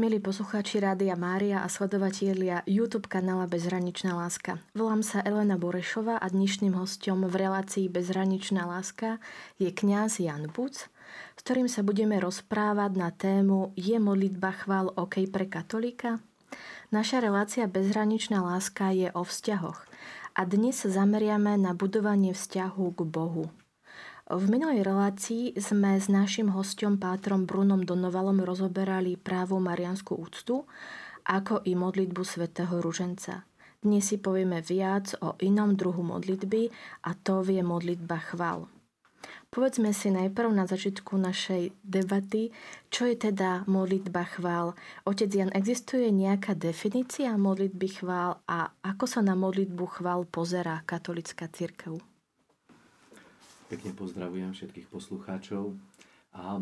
Milí poslucháči Rádia Mária a sledovatelia YouTube kanála Bezhraničná láska. Volám sa Elena Borešová a dnešným hostom v relácii Bezhraničná láska je kňaz Jan Buc, s ktorým sa budeme rozprávať na tému Je modlitba chvál OK pre katolíka? Naša relácia Bezhraničná láska je o vzťahoch a dnes sa zameriame na budovanie vzťahu k Bohu. V minulej relácii sme s našim hostom Pátrom Brunom Donovalom rozoberali právo marianskú úctu, ako i modlitbu svätého Ruženca. Dnes si povieme viac o inom druhu modlitby a to je modlitba chval. Povedzme si najprv na začiatku našej debaty, čo je teda modlitba chvál. Otec Jan, existuje nejaká definícia modlitby chvál a ako sa na modlitbu chvál pozerá katolická církev? Pekne pozdravujem všetkých poslucháčov a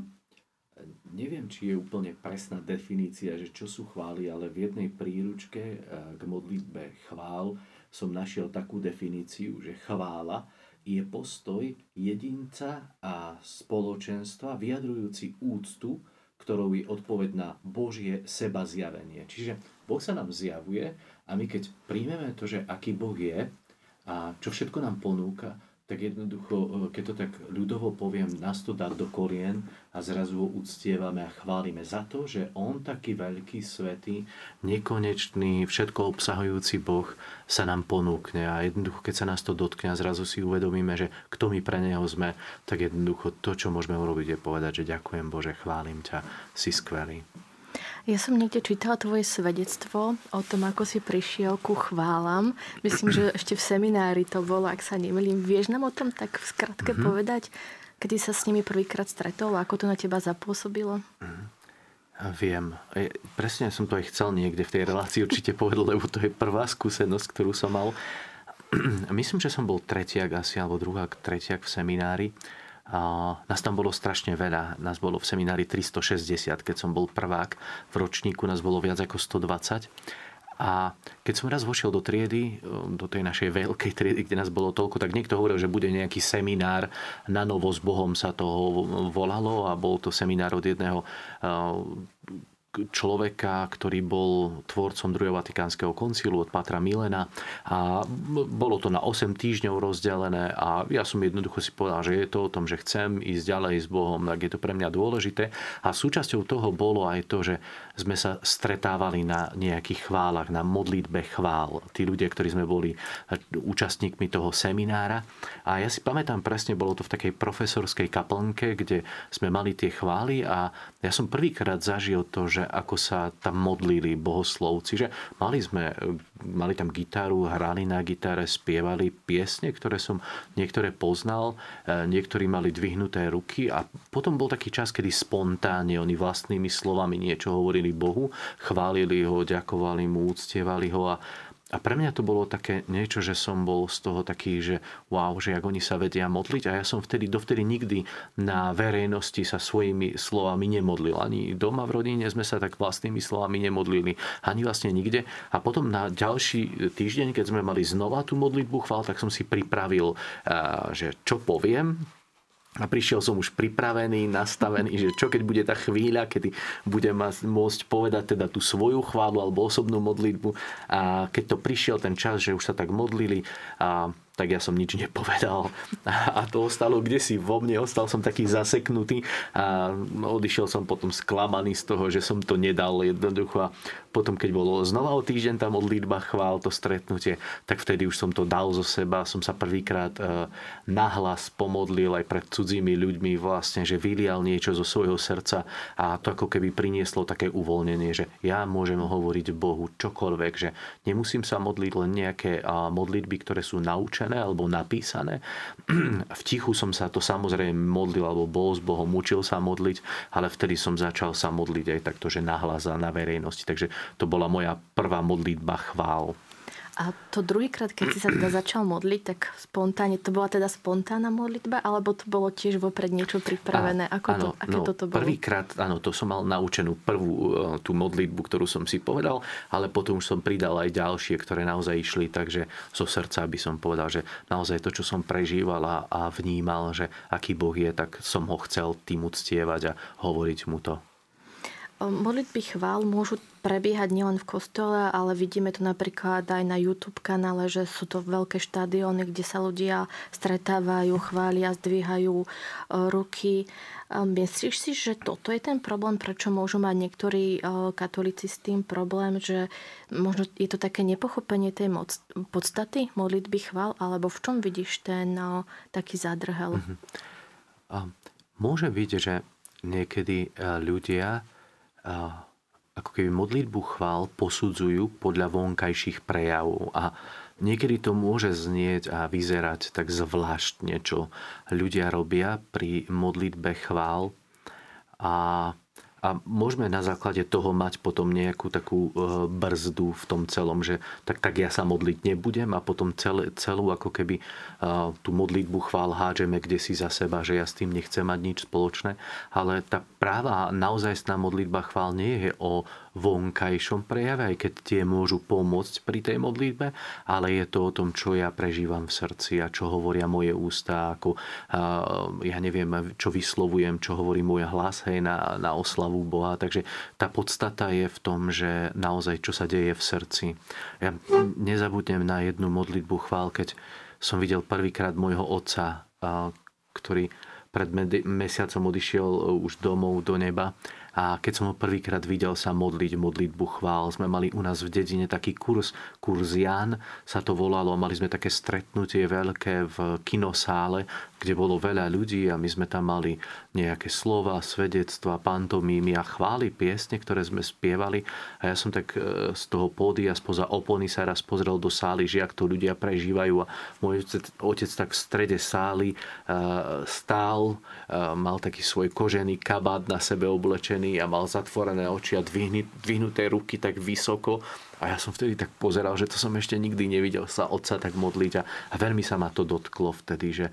neviem, či je úplne presná definícia, že čo sú chvály, ale v jednej príručke eh, k modlitbe chvál som našiel takú definíciu, že chvála je postoj jedinca a spoločenstva vyjadrujúci úctu, ktorou je odpoveď na Božie seba zjavenie. Čiže Boh sa nám zjavuje a my keď príjmeme to, že aký Boh je a čo všetko nám ponúka, tak jednoducho, e, keď to tak ľudovo poviem, nás to dá do kolien a zrazu ho uctievame a chválime za to, že on taký veľký, svetý, nekonečný, všetko obsahujúci Boh sa nám ponúkne a jednoducho, keď sa nás to dotkne a zrazu si uvedomíme, že kto my pre Neho sme, tak jednoducho to, čo môžeme urobiť, je povedať, že ďakujem Bože, chválim ťa, si skvelý. Ja som niekde čítala tvoje svedectvo o tom, ako si prišiel ku chválam. Myslím, že ešte v seminári to bolo, ak sa nemýlim. Vieš nám o tom tak v skratke mm-hmm. povedať, kedy sa s nimi prvýkrát stretol a ako to na teba zapôsobilo? Mm-hmm. Viem. E, presne som to aj chcel niekde v tej relácii určite povedať, lebo to je prvá skúsenosť, ktorú som mal. Myslím, že som bol tretiak asi, alebo druhák, tretiak v seminári nás tam bolo strašne veľa. Nás bolo v seminári 360, keď som bol prvák. V ročníku nás bolo viac ako 120. A keď som raz vošiel do triedy, do tej našej veľkej triedy, kde nás bolo toľko, tak niekto hovoril, že bude nejaký seminár na novo s Bohom sa toho volalo a bol to seminár od jedného človeka, ktorý bol tvorcom druhého vatikánskeho koncilu od Patra Milena. A bolo to na 8 týždňov rozdelené a ja som jednoducho si povedal, že je to o tom, že chcem ísť ďalej s Bohom, tak je to pre mňa dôležité. A súčasťou toho bolo aj to, že sme sa stretávali na nejakých chválach, na modlitbe chvál. Tí ľudia, ktorí sme boli účastníkmi toho seminára. A ja si pamätám presne, bolo to v takej profesorskej kaplnke, kde sme mali tie chvály a ja som prvýkrát zažil to, že ako sa tam modlili bohoslovci, že mali sme, mali tam gitaru, hrali na gitare, spievali piesne, ktoré som niektoré poznal, e, niektorí mali dvihnuté ruky a potom bol taký čas, kedy spontánne oni vlastnými slovami niečo hovorili Bohu, chválili ho, ďakovali mu, úctievali ho a a pre mňa to bolo také niečo, že som bol z toho taký, že wow, že jak oni sa vedia modliť a ja som vtedy, dovtedy nikdy na verejnosti sa svojimi slovami nemodlil. Ani doma v rodine sme sa tak vlastnými slovami nemodlili. Ani vlastne nikde. A potom na ďalší týždeň, keď sme mali znova tú modlitbu chvál, tak som si pripravil, že čo poviem, a prišiel som už pripravený, nastavený, že čo keď bude tá chvíľa, kedy budem môcť povedať teda tú svoju chválu alebo osobnú modlitbu. A keď to prišiel ten čas, že už sa tak modlili a tak ja som nič nepovedal a to ostalo kde si vo mne, ostal som taký zaseknutý a odišiel som potom sklamaný z toho, že som to nedal jednoducho a potom keď bolo znova o týždeň tá modlitba chvál, to stretnutie, tak vtedy už som to dal zo seba, som sa prvýkrát e, nahlas pomodlil aj pred cudzími ľuďmi vlastne, že vylial niečo zo svojho srdca a to ako keby prinieslo také uvoľnenie, že ja môžem hovoriť Bohu čokoľvek, že nemusím sa modliť len nejaké modlitby, ktoré sú naučené, alebo napísané. V tichu som sa to samozrejme modlil alebo bol s Bohom, učil sa modliť, ale vtedy som začal sa modliť aj takto, že nahlas a na verejnosti. Takže to bola moja prvá modlitba chvál. A to druhýkrát, keď si sa teda začal modliť, tak spontánne, to bola teda spontánna modlitba, alebo to bolo tiež vopred niečo pripravené? Ako áno, to, aké no, toto bolo? Prvýkrát, áno, to som mal naučenú prvú e, tú modlitbu, ktorú som si povedal, ale potom už som pridal aj ďalšie, ktoré naozaj išli, takže zo srdca by som povedal, že naozaj to, čo som prežíval a, a vnímal, že aký Boh je, tak som ho chcel tým uctievať a hovoriť mu to. Modlitby chvál môžu prebiehať nielen v kostole, ale vidíme to napríklad aj na YouTube kanále, že sú to veľké štadióny, kde sa ľudia stretávajú, chvália, zdvíhajú e, ruky. Myslíš si, že toto je ten problém, prečo môžu mať niektorí katolíci s tým problém, že možno je to také nepochopenie tej moc, podstaty modlitby chvál, alebo v čom vidíš ten taký zádrhel? Mm-hmm. Môže byť, že niekedy ľudia ako keby modlitbu chvál posudzujú podľa vonkajších prejavov. A niekedy to môže znieť a vyzerať tak zvláštne, čo ľudia robia pri modlitbe chvál. A a môžeme na základe toho mať potom nejakú takú e, brzdu v tom celom, že tak, tak ja sa modliť nebudem a potom celé, celú ako keby e, tú modlitbu chvál hádžeme kde si za seba, že ja s tým nechcem mať nič spoločné. Ale tá práva naozajstná modlitba chvál nie je o vonkajšom prejave, aj keď tie môžu pomôcť pri tej modlitbe, ale je to o tom, čo ja prežívam v srdci a čo hovoria moje ústa, ako ja neviem, čo vyslovujem, čo hovorí môj hlas hej, na, na oslavu Boha. Takže tá podstata je v tom, že naozaj čo sa deje v srdci. Ja nezabudnem na jednu modlitbu chvál, keď som videl prvýkrát môjho otca, ktorý pred mesiacom odišiel už domov do neba a keď som ho prvýkrát videl sa modliť modlitbu chvál, sme mali u nás v dedine taký kurz, Jan sa to volalo. Mali sme také stretnutie veľké v kinosále, kde bolo veľa ľudí a my sme tam mali nejaké slova, svedectva, pantomímy a chvály, piesne, ktoré sme spievali. A ja som tak e, z toho pódia spoza opony sa raz pozrel do sály, že ak to ľudia prežívajú. A môj otec tak v strede sály e, stál, e, mal taký svoj kožený kabát na sebe oblečený a mal zatvorené oči a dvihnuté ruky tak vysoko. A ja som vtedy tak pozeral, že to som ešte nikdy nevidel sa otca tak modliť a, a veľmi sa ma to dotklo vtedy, že,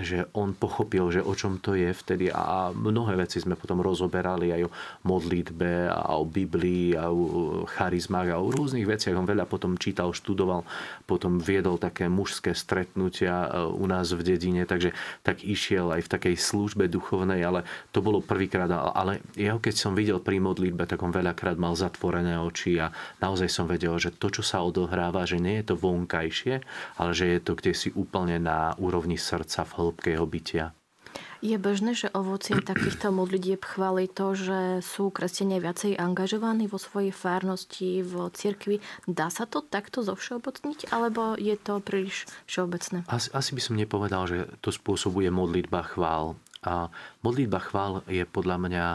že on pochopil, že o čom to je vtedy a mnohé veci sme potom rozoberali aj o modlitbe a o Biblii a o charizmách a o rôznych veciach. On veľa potom čítal, študoval, potom viedol také mužské stretnutia e, u nás v dedine, takže tak išiel aj v takej službe duchovnej, ale to bolo prvýkrát. Ale jeho keď som videl pri modlitbe, tak on veľakrát mal zatvorené oči a naozaj som vedel, že to, čo sa odohráva, že nie je to vonkajšie, ale že je to kde si úplne na úrovni srdca v hĺbke jeho bytia. Je bežné, že ovocím takýchto modlitieb chváli to, že sú kresťania viacej angažovaní vo svojej fárnosti, v cirkvi. Dá sa to takto zovšeobecniť, alebo je to príliš všeobecné? Asi, asi by som nepovedal, že to spôsobuje modlitba chvál. A modlitba chvál je podľa mňa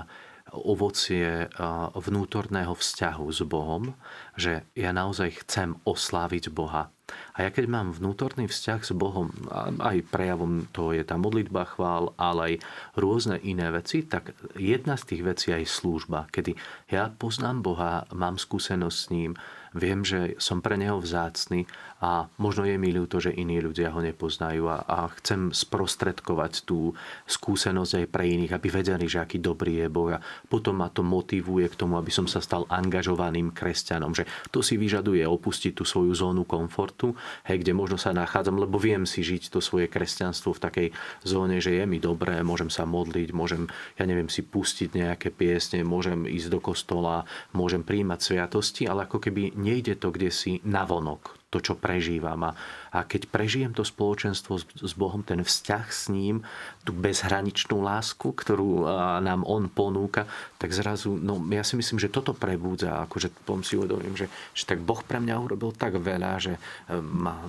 ovocie vnútorného vzťahu s Bohom, že ja naozaj chcem osláviť Boha. A ja keď mám vnútorný vzťah s Bohom, aj prejavom to je tá modlitba chvál, ale aj rôzne iné veci, tak jedna z tých vecí je služba, kedy ja poznám Boha, mám skúsenosť s ním, viem, že som pre neho vzácny a možno je mi ľúto, že iní ľudia ho nepoznajú a, a chcem sprostredkovať tú skúsenosť aj pre iných, aby vedeli, že aký dobrý je Boh. A potom ma to motivuje k tomu, aby som sa stal angažovaným kresťanom, že to si vyžaduje opustiť tú svoju zónu komfortu, hej, kde možno sa nachádzam, lebo viem si žiť to svoje kresťanstvo v takej zóne, že je mi dobré, môžem sa modliť, môžem, ja neviem, si pustiť nejaké piesne, môžem ísť do kostola, môžem príjmať sviatosti, ale ako keby nejde to kde si navonok, to, čo prežívam. A, a keď prežijem to spoločenstvo s, s Bohom, ten vzťah s ním, tú bezhraničnú lásku, ktorú nám On ponúka, tak zrazu, no ja si myslím, že toto prebúdza, akože potom si uvedomím, že, že tak Boh pre mňa urobil tak veľa, že e, ma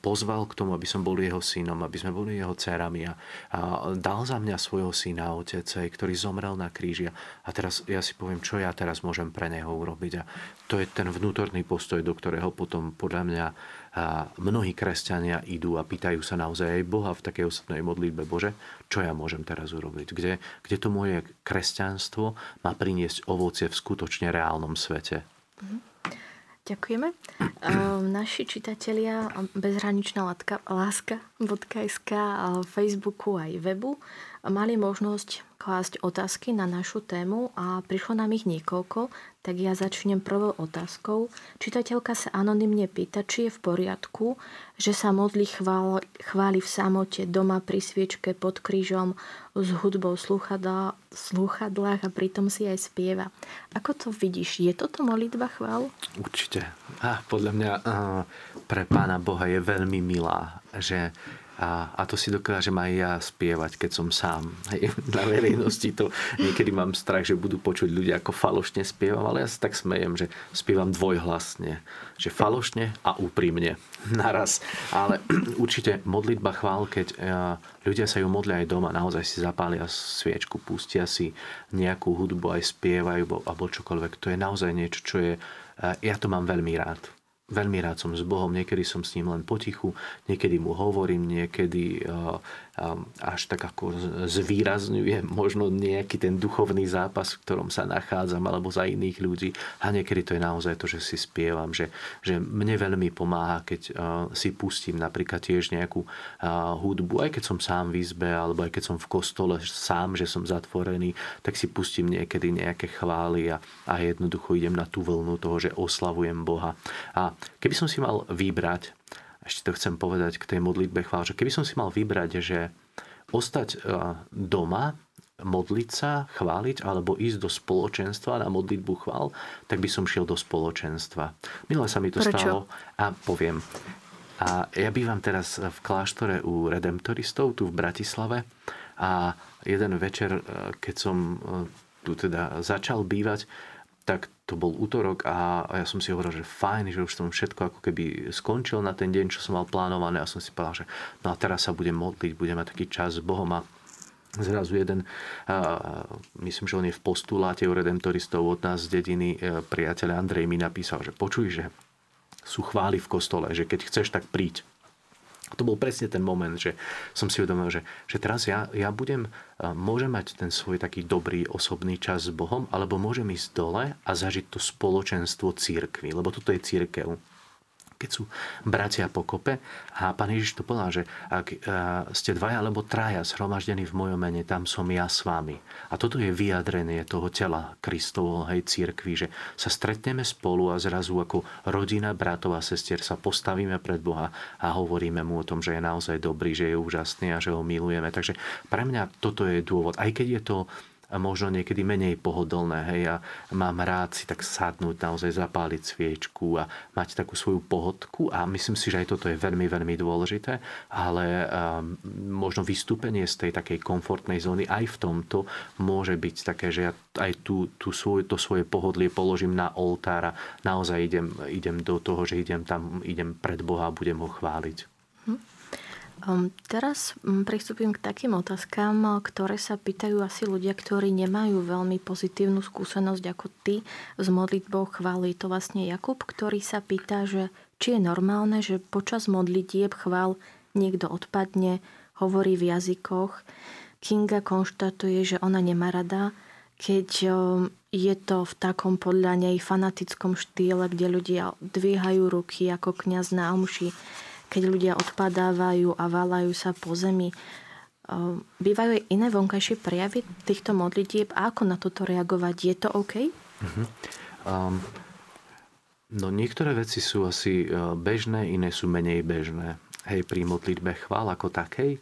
pozval k tomu, aby som bol jeho synom, aby sme boli jeho dcerami a, a dal za mňa svojho syna, otec, ktorý zomrel na kríži. A teraz ja si poviem, čo ja teraz môžem pre neho urobiť. A to je ten vnútorný postoj, do ktorého potom podľa mňa a mnohí kresťania idú a pýtajú sa naozaj aj Boha v takej osobnej modlitbe, Bože, čo ja môžem teraz urobiť? Kde, kde to moje kresťanstvo má priniesť ovocie v skutočne reálnom svete? Mm-hmm. Ďakujeme. Ehm, naši čitatelia bezhraničná láska.sk, Facebooku aj webu mali možnosť klásť otázky na našu tému a prišlo nám ich niekoľko, tak ja začnem prvou otázkou. Čitateľka sa anonymne pýta, či je v poriadku, že sa modlí chvál, chváli v samote doma pri sviečke pod krížom s hudbou sluchadlá, sluchadlách a pritom si aj spieva. Ako to vidíš? Je toto modlitba chvál? Určite. A podľa mňa pre Pána Boha je veľmi milá, že a, a to si dokážem aj ja spievať, keď som sám. Hej, na verejnosti to niekedy mám strach, že budú počuť ľudia, ako falošne spievam, ale ja sa tak smejem, že spievam dvojhlasne. Že falošne a úprimne. Naraz. Ale určite modlitba chvál, keď e, ľudia sa ju modlia aj doma, naozaj si zapália sviečku, pustia si nejakú hudbu, aj spievajú alebo čokoľvek. To je naozaj niečo, čo je... E, ja to mám veľmi rád veľmi rád som s Bohom, niekedy som s ním len potichu, niekedy mu hovorím, niekedy uh, až tak ako zvýrazňuje možno nejaký ten duchovný zápas, v ktorom sa nachádzam, alebo za iných ľudí. A niekedy to je naozaj to, že si spievam, že, že mne veľmi pomáha, keď si pustím napríklad tiež nejakú hudbu, aj keď som sám v izbe, alebo aj keď som v kostole sám, že som zatvorený, tak si pustím niekedy nejaké chvály a, a jednoducho idem na tú vlnu toho, že oslavujem Boha. A keby som si mal vybrať ešte to chcem povedať k tej modlitbe chvál, že keby som si mal vybrať, že ostať e, doma, modliť sa, chváliť alebo ísť do spoločenstva na modlitbu chvál, tak by som šiel do spoločenstva. Milé sa mi to Prečo? stalo a poviem. A ja bývam teraz v kláštore u redemptoristov tu v Bratislave a jeden večer, e, keď som e, tu teda začal bývať, tak to bol útorok a, ja som si hovoril, že fajn, že už som všetko ako keby skončil na ten deň, čo som mal plánované a som si povedal, že no a teraz sa budem modliť, budem mať taký čas s Bohom a zrazu jeden, myslím, že on je v postuláte u redemptoristov od nás z dediny, uh, priateľ Andrej mi napísal, že počuj, že sú chvály v kostole, že keď chceš, tak príď to bol presne ten moment, že som si uvedomil, že, že teraz ja, ja budem, môžem mať ten svoj taký dobrý osobný čas s Bohom, alebo môžem ísť dole a zažiť to spoločenstvo církvy, lebo toto je církev keď sú bratia pokope. A pán Ježiš to povedal, že ak e, ste dvaja alebo traja zhromaždení v mojom mene, tam som ja s vami. A toto je vyjadrenie toho tela Kristovho, hej, církvy, že sa stretneme spolu a zrazu ako rodina, bratov a sestier sa postavíme pred Boha a hovoríme mu o tom, že je naozaj dobrý, že je úžasný a že ho milujeme. Takže pre mňa toto je dôvod. Aj keď je to možno niekedy menej pohodlné. Hej, a mám rád si tak sadnúť, naozaj zapáliť sviečku a mať takú svoju pohodku a myslím si, že aj toto je veľmi, veľmi dôležité, ale um, možno vystúpenie z tej takej komfortnej zóny aj v tomto môže byť také, že ja aj tú, tú svoj, to svoje pohodlie položím na oltár a naozaj idem, idem do toho, že idem tam, idem pred Boha a budem ho chváliť. Um, teraz um, pristúpim k takým otázkam, ktoré sa pýtajú asi ľudia, ktorí nemajú veľmi pozitívnu skúsenosť ako ty s modlitbou chvály. To vlastne Jakub, ktorý sa pýta, že či je normálne, že počas modlitieb chvál niekto odpadne, hovorí v jazykoch. Kinga konštatuje, že ona nemá rada, keď um, je to v takom podľa nej fanatickom štýle, kde ľudia dvíhajú ruky ako kňaz na omši keď ľudia odpadávajú a válajú sa po zemi. Ehm, bývajú aj iné vonkajšie prejavy týchto modlitieb a ako na toto reagovať? Je to OK? Uh-huh. Um, no niektoré veci sú asi e, bežné, iné sú menej bežné. Hej, pri modlitbe chvál ako takej,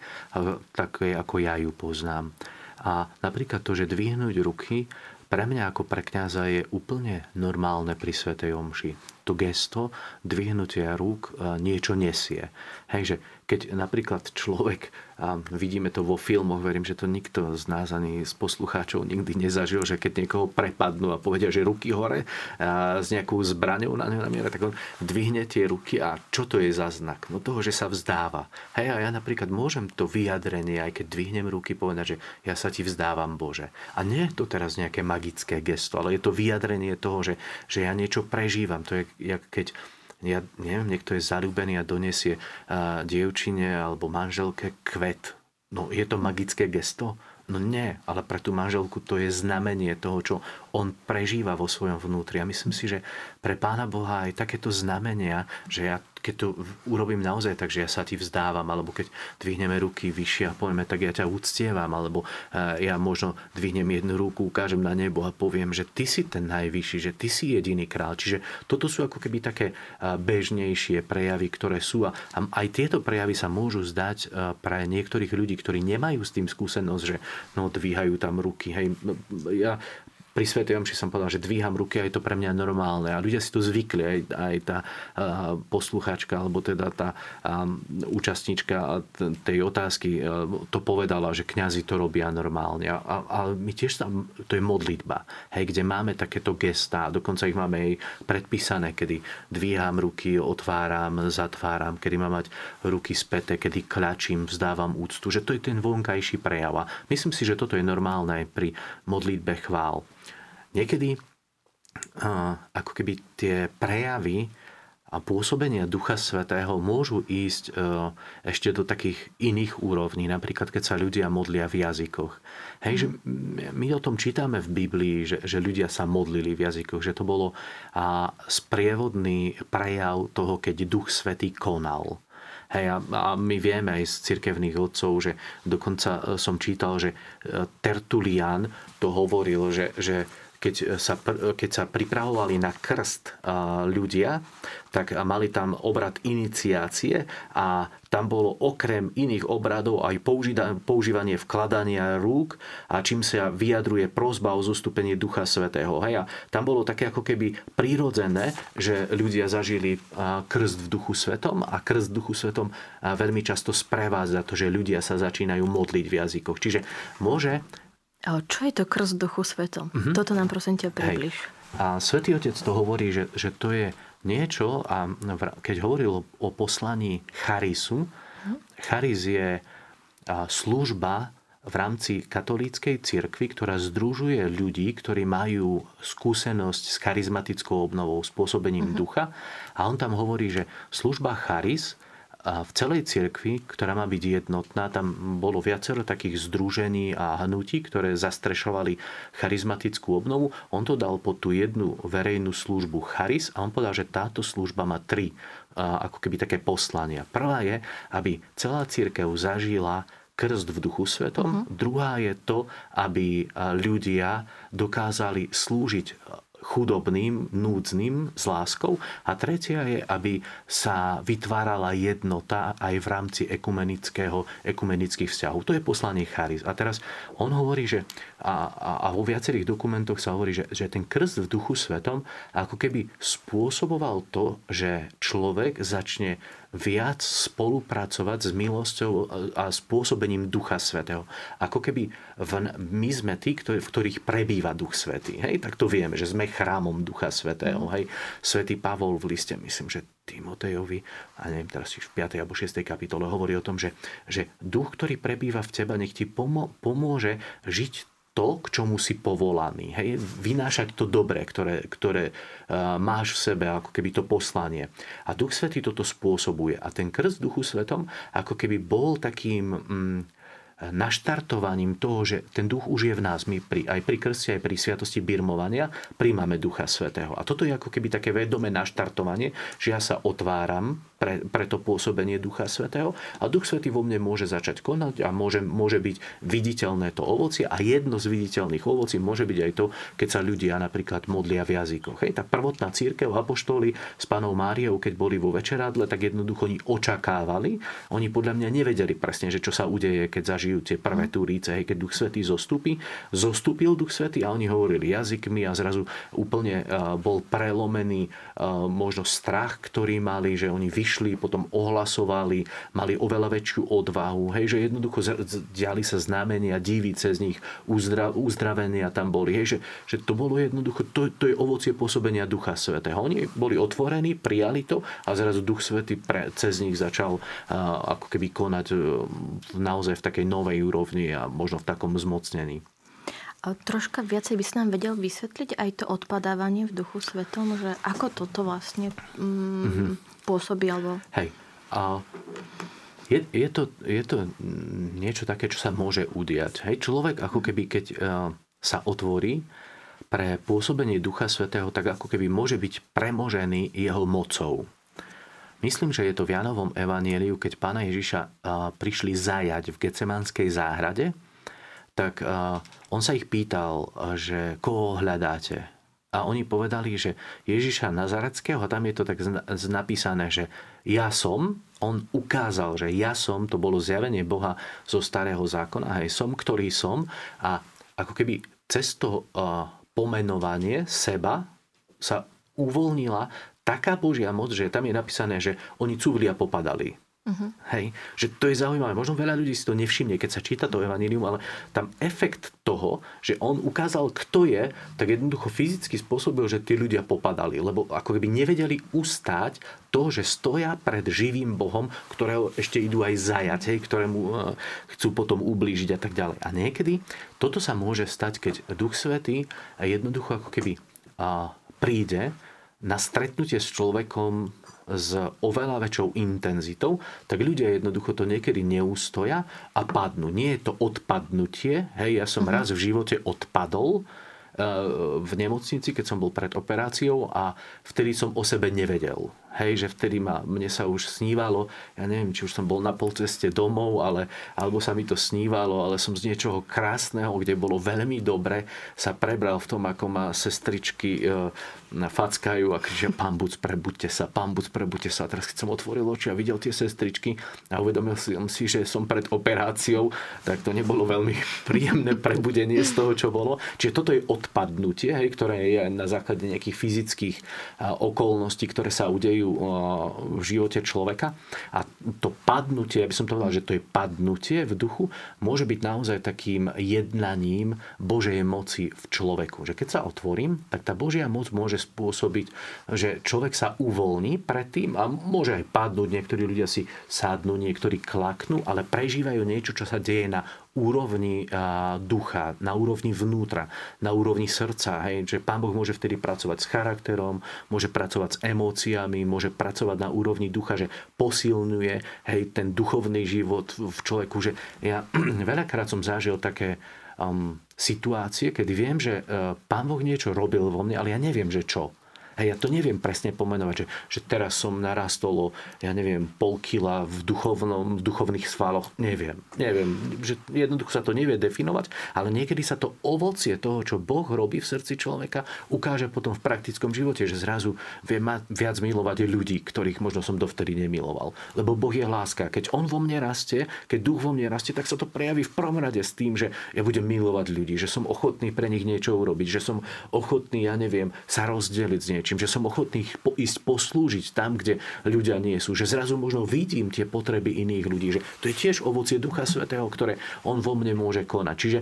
takej ako ja ju poznám. A napríklad to, že dvihnúť ruky, pre mňa ako pre kňaza je úplne normálne pri Svetej Omši to gesto dvihnutia rúk e, niečo nesie. Hej, keď napríklad človek, a vidíme to vo filmoch, verím, že to nikto z nás ani z poslucháčov nikdy nezažil, že keď niekoho prepadnú a povedia, že ruky hore a s nejakou zbraňou na ňu namiera, tak on dvihne tie ruky a čo to je za znak? No toho, že sa vzdáva. Hej, a ja napríklad môžem to vyjadrenie, aj keď dvihnem ruky, povedať, že ja sa ti vzdávam Bože. A nie je to teraz nejaké magické gesto, ale je to vyjadrenie toho, že, že ja niečo prežívam. To je, jak keď ja neviem, niekto je zalúbený a donesie uh, dievčine alebo manželke kvet. No je to magické gesto? No nie, ale pre tú manželku to je znamenie toho, čo on prežíva vo svojom vnútri. A myslím si, že pre Pána Boha aj takéto znamenia, že ja keď to urobím naozaj tak, že ja sa ti vzdávam, alebo keď dvihneme ruky vyššie a povieme, tak ja ťa uctievam, alebo ja možno dvihnem jednu ruku, ukážem na nebo a poviem, že ty si ten najvyšší, že ty si jediný král. Čiže toto sú ako keby také bežnejšie prejavy, ktoré sú. A aj tieto prejavy sa môžu zdať pre niektorých ľudí, ktorí nemajú s tým skúsenosť, že no, dvíhajú tam ruky. Hej, ja pri Svetej Omši som povedal, že dvíham ruky a je to pre mňa normálne. A ľudia si to zvykli, aj, aj tá posluchačka, alebo teda tá účastníčka tej otázky to povedala, že kňazi to robia normálne. A, a, a my tiež tam, to je modlitba, hej, kde máme takéto gestá, dokonca ich máme aj predpísané, kedy dvíham ruky, otváram, zatváram, kedy mám mať ruky späté, kedy klačím, vzdávam úctu, že to je ten vonkajší prejav. A myslím si, že toto je normálne aj pri modlitbe chvál. Niekedy ako keby tie prejavy a pôsobenia Ducha Svetého môžu ísť e, ešte do takých iných úrovní. Napríklad, keď sa ľudia modlia v jazykoch. Hej, že my o tom čítame v Biblii, že, že ľudia sa modlili v jazykoch, že to bolo a, sprievodný prejav toho, keď Duch Svetý konal. Hej, a, a my vieme aj z cirkevných odcov, že dokonca e, som čítal, že e, Tertulian to hovoril, že, že keď sa, keď sa pripravovali na krst ľudia, tak mali tam obrad iniciácie a tam bolo okrem iných obradov aj používanie vkladania rúk a čím sa vyjadruje prozba o zostúpenie Ducha Svetého. Hej, a tam bolo také ako keby prírodzené, že ľudia zažili krst v Duchu Svetom a krst v Duchu Svetom veľmi často sprevádza to, že ľudia sa začínajú modliť v jazykoch. Čiže môže čo je to krst duchu svetom? Mm-hmm. Toto nám prosím ťa približ. A Svetý Otec to hovorí, že, že to je niečo, a keď hovoril o poslaní charisu, mm-hmm. charis je služba v rámci katolíckej cirkvi, ktorá združuje ľudí, ktorí majú skúsenosť s charizmatickou obnovou, spôsobením uh-huh. ducha. A on tam hovorí, že služba charis a v celej cirkvi, ktorá má byť jednotná, tam bolo viacero takých združení a hnutí, ktoré zastrešovali charizmatickú obnovu. On to dal pod tú jednu verejnú službu charis a on povedal, že táto služba má tri ako keby také poslania. Prvá je, aby celá církev zažila krst v duchu svetom. Uh-huh. Druhá je to, aby ľudia dokázali slúžiť chudobným, núdznym s láskou. A tretia je, aby sa vytvárala jednota aj v rámci ekumenického, ekumenických vzťahov. To je poslanie Charis. A teraz on hovorí, že a, a, a vo viacerých dokumentoch sa hovorí, že, že ten krst v duchu svetom ako keby spôsoboval to, že človek začne viac spolupracovať s milosťou a spôsobením Ducha Svetého. Ako keby v, my sme tí, ktorý, v ktorých prebýva Duch Svetý. Hej? Tak to vieme, že sme chrámom Ducha Svetého. Mm. Hej? Svetý Pavol v liste, myslím, že Timotejovi, a neviem teraz v 5. alebo 6. kapitole hovorí o tom, že, že duch, ktorý prebýva v teba, nech ti pomôže žiť to, k čomu si povolaný. Hej? Vynášať to dobré, ktoré, ktoré uh, máš v sebe, ako keby to poslanie. A Duch Svetý toto spôsobuje. A ten krst Duchu Svetom ako keby bol takým... Mm, naštartovaním toho, že ten duch už je v nás. My pri, aj pri krste, aj pri sviatosti birmovania príjmame Ducha Svetého. A toto je ako keby také vedomé naštartovanie, že ja sa otváram pre, pre to pôsobenie Ducha Svetého a Duch Svetý vo mne môže začať konať a môže, môže byť viditeľné to ovocie a jedno z viditeľných ovocí môže byť aj to, keď sa ľudia napríklad modlia v jazykoch. Hej, tá prvotná církev, apoštoli s panou Máriou, keď boli vo večerádle, tak jednoducho oni očakávali, oni podľa mňa nevedeli presne, že čo sa udeje, keď zažijú tie prvé túrice, hej, keď Duch Svetý zostupí. Zostúpil Duch Svetý a oni hovorili jazykmi a zrazu úplne bol prelomený možno strach, ktorý mali, že oni vyšli išli, potom ohlasovali, mali oveľa väčšiu odvahu, hej, že jednoducho diali sa znamenia, divy cez nich, uzdra, uzdravenia tam boli, hej, že, že to bolo jednoducho, to, to je ovocie pôsobenia Ducha Svetého. Oni boli otvorení, prijali to a zrazu Duch Svetý pre, cez nich začal a, ako keby konať e, naozaj v takej novej úrovni a možno v takom zmocnení. A troška viacej by si nám vedel vysvetliť aj to odpadávanie v duchu svetom, že ako toto vlastne mm, mm-hmm. Pôsobí? Alebo... Hej. A je, je, to, je to niečo také, čo sa môže udiať. Hej, človek ako keby, keď uh, sa otvorí pre pôsobenie Ducha Svetého, tak ako keby môže byť premožený jeho mocou. myslím, že je to v Janovom evanieliu, keď pána Ježiša prišli zajať v Gecemanskej záhrade, tak on sa ich pýtal, že koho hľadáte. A oni povedali, že Ježiša Nazareckého, tam je to tak napísané, že ja som, on ukázal, že ja som, to bolo zjavenie Boha zo starého zákona, aj som, ktorý som. A ako keby cez to pomenovanie seba sa uvoľnila taká Božia moc, že tam je napísané, že oni cúvli a popadali. Uh-huh. Hej, že to je zaujímavé. Možno veľa ľudí si to nevšimne, keď sa číta to evanílium, ale tam efekt toho, že on ukázal, kto je, tak jednoducho fyzicky spôsobil, že tí ľudia popadali. Lebo ako keby nevedeli ustáť to, že stoja pred živým Bohom, ktorého ešte idú aj zajať, hej, ktorému uh, chcú potom ublížiť a tak ďalej. A niekedy toto sa môže stať, keď Duch Svetý jednoducho ako keby uh, príde na stretnutie s človekom s oveľa väčšou intenzitou, tak ľudia jednoducho to niekedy neústoja a padnú. Nie je to odpadnutie, hej, ja som uh-huh. raz v živote odpadol, eh, v nemocnici, keď som bol pred operáciou a vtedy som o sebe nevedel. Hej, že vtedy ma, mne sa už snívalo, ja neviem, či už som bol na polceste domov, ale, alebo sa mi to snívalo, ale som z niečoho krásneho, kde bolo veľmi dobre, sa prebral v tom, ako ma sestričky e, fackajú a kričia, pán Buc, prebuďte sa, pán Buc, prebuďte sa. A teraz keď som otvoril oči a videl tie sestričky a uvedomil som si, že som pred operáciou, tak to nebolo veľmi príjemné prebudenie z toho, čo bolo. Čiže toto je odpadnutie, hej, ktoré je na základe nejakých fyzických okolností, ktoré sa udejú dejú v živote človeka. A to padnutie, ja by som to povedal, že to je padnutie v duchu, môže byť naozaj takým jednaním Božej moci v človeku. Že keď sa otvorím, tak tá Božia moc môže spôsobiť, že človek sa uvoľní predtým a môže aj padnúť. Niektorí ľudia si sádnu, niektorí klaknú, ale prežívajú niečo, čo sa deje na úrovni ducha, na úrovni vnútra, na úrovni srdca. Hej, že Pán Boh môže vtedy pracovať s charakterom, môže pracovať s emóciami, môže pracovať na úrovni ducha, že posilňuje hej, ten duchovný život v človeku. Že ja veľakrát som zažil také um, situácie, kedy viem, že uh, Pán Boh niečo robil vo mne, ale ja neviem, že čo. Hej, ja to neviem presne pomenovať, že, že teraz som narastol o, ja neviem, pol kila v, duchovnom, v duchovných svaloch. Neviem. Neviem. Že jednoducho sa to nevie definovať, ale niekedy sa to ovocie toho, čo Boh robí v srdci človeka, ukáže potom v praktickom živote, že zrazu vie mať viac milovať ľudí, ktorých možno som dovtedy nemiloval. Lebo Boh je láska. Keď On vo mne rastie, keď duch vo mne rastie, tak sa to prejaví v prvom rade s tým, že ja budem milovať ľudí, že som ochotný pre nich niečo urobiť, že som ochotný, ja neviem, sa rozdeliť s niečím niečím, že som ochotný ísť poslúžiť tam, kde ľudia nie sú. Že zrazu možno vidím tie potreby iných ľudí. Že to je tiež ovocie Ducha Svetého, ktoré on vo mne môže konať. Čiže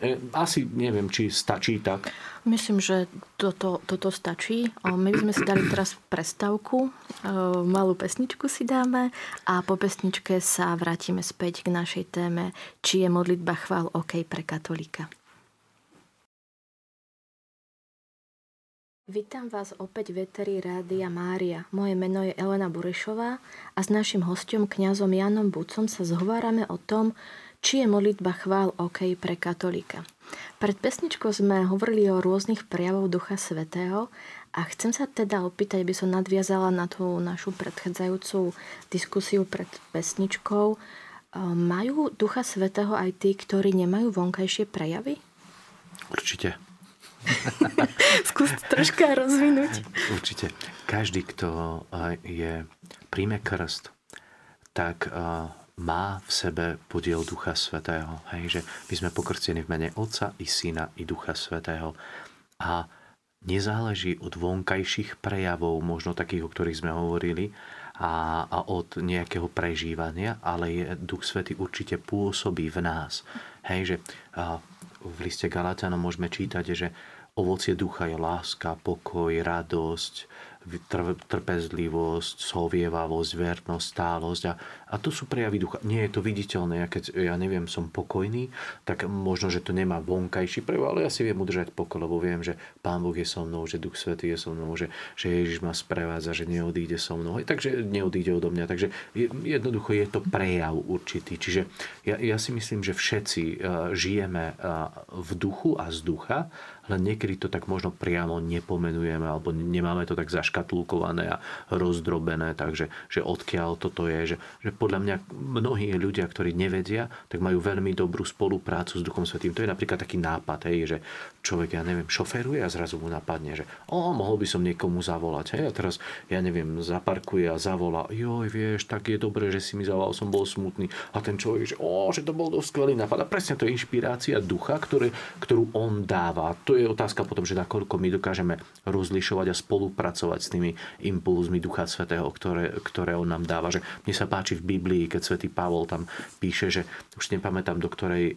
eh, asi neviem, či stačí tak. Myslím, že toto, toto stačí. My by sme si dali teraz prestávku, malú pesničku si dáme a po pesničke sa vrátime späť k našej téme, či je modlitba chvál OK pre katolíka. Vítam vás opäť v Eteri Rádia Mária. Moje meno je Elena Burešová a s našim hostom kňazom Janom Bucom sa zhovárame o tom, či je modlitba chvál OK pre katolíka. Pred pesničkou sme hovorili o rôznych prejavoch Ducha Svetého a chcem sa teda opýtať, by som nadviazala na tú našu predchádzajúcu diskusiu pred pesničkou. Majú Ducha Svetého aj tí, ktorí nemajú vonkajšie prejavy? Určite. Skús troška rozvinúť. Určite. Každý, kto je, príjme krst, tak má v sebe podiel Ducha Svetého. Hej, že my sme pokrstení v mene Otca i Syna i Ducha Svetého. A nezáleží od vonkajších prejavov, možno takých, o ktorých sme hovorili, a, a od nejakého prežívania, ale je Duch Svetý určite pôsobí v nás. Hej, že a, v liste Galatianom môžeme čítať, že ovocie ducha je láska, pokoj, radosť, trpezlivosť, sovievavosť, vernosť, stálosť. A, a to sú prejavy ducha. Nie je to viditeľné. Ja keď, ja neviem, som pokojný, tak možno, že to nemá vonkajší prejav, ale ja si viem udržať pokoj, lebo viem, že Pán Boh je so mnou, že Duch Svetý je so mnou, že, že Ježiš ma sprevádza, že neodíde so mnou. Takže neodíde odo mňa. Takže jednoducho je to prejav určitý. Čiže ja, ja si myslím, že všetci uh, žijeme uh, v duchu a z ducha, len niekedy to tak možno priamo nepomenujeme alebo nemáme to tak zaškatulkované a rozdrobené, takže že odkiaľ toto je, že, že podľa mňa mnohí ľudia, ktorí nevedia, tak majú veľmi dobrú spoluprácu s Duchom Svetým. To je napríklad taký nápad, hej, že človek, ja neviem, šoferuje a zrazu mu napadne, že o, mohol by som niekomu zavolať. Hej, a teraz, ja neviem, zaparkuje a zavolá, joj, vieš, tak je dobré, že si mi zavolal, som bol smutný. A ten človek, že o, že to bol dosť skvelý nápad. A presne to je inšpirácia ducha, ktoré, ktorú on dáva. To je otázka potom, že nakoľko my dokážeme rozlišovať a spolupracovať s tými impulzmi Ducha Svetého, ktoré, ktoré on nám dáva. Že mne sa páči v Biblii, keď svätý Pavol tam píše, že už nepamätám, do ktorej e,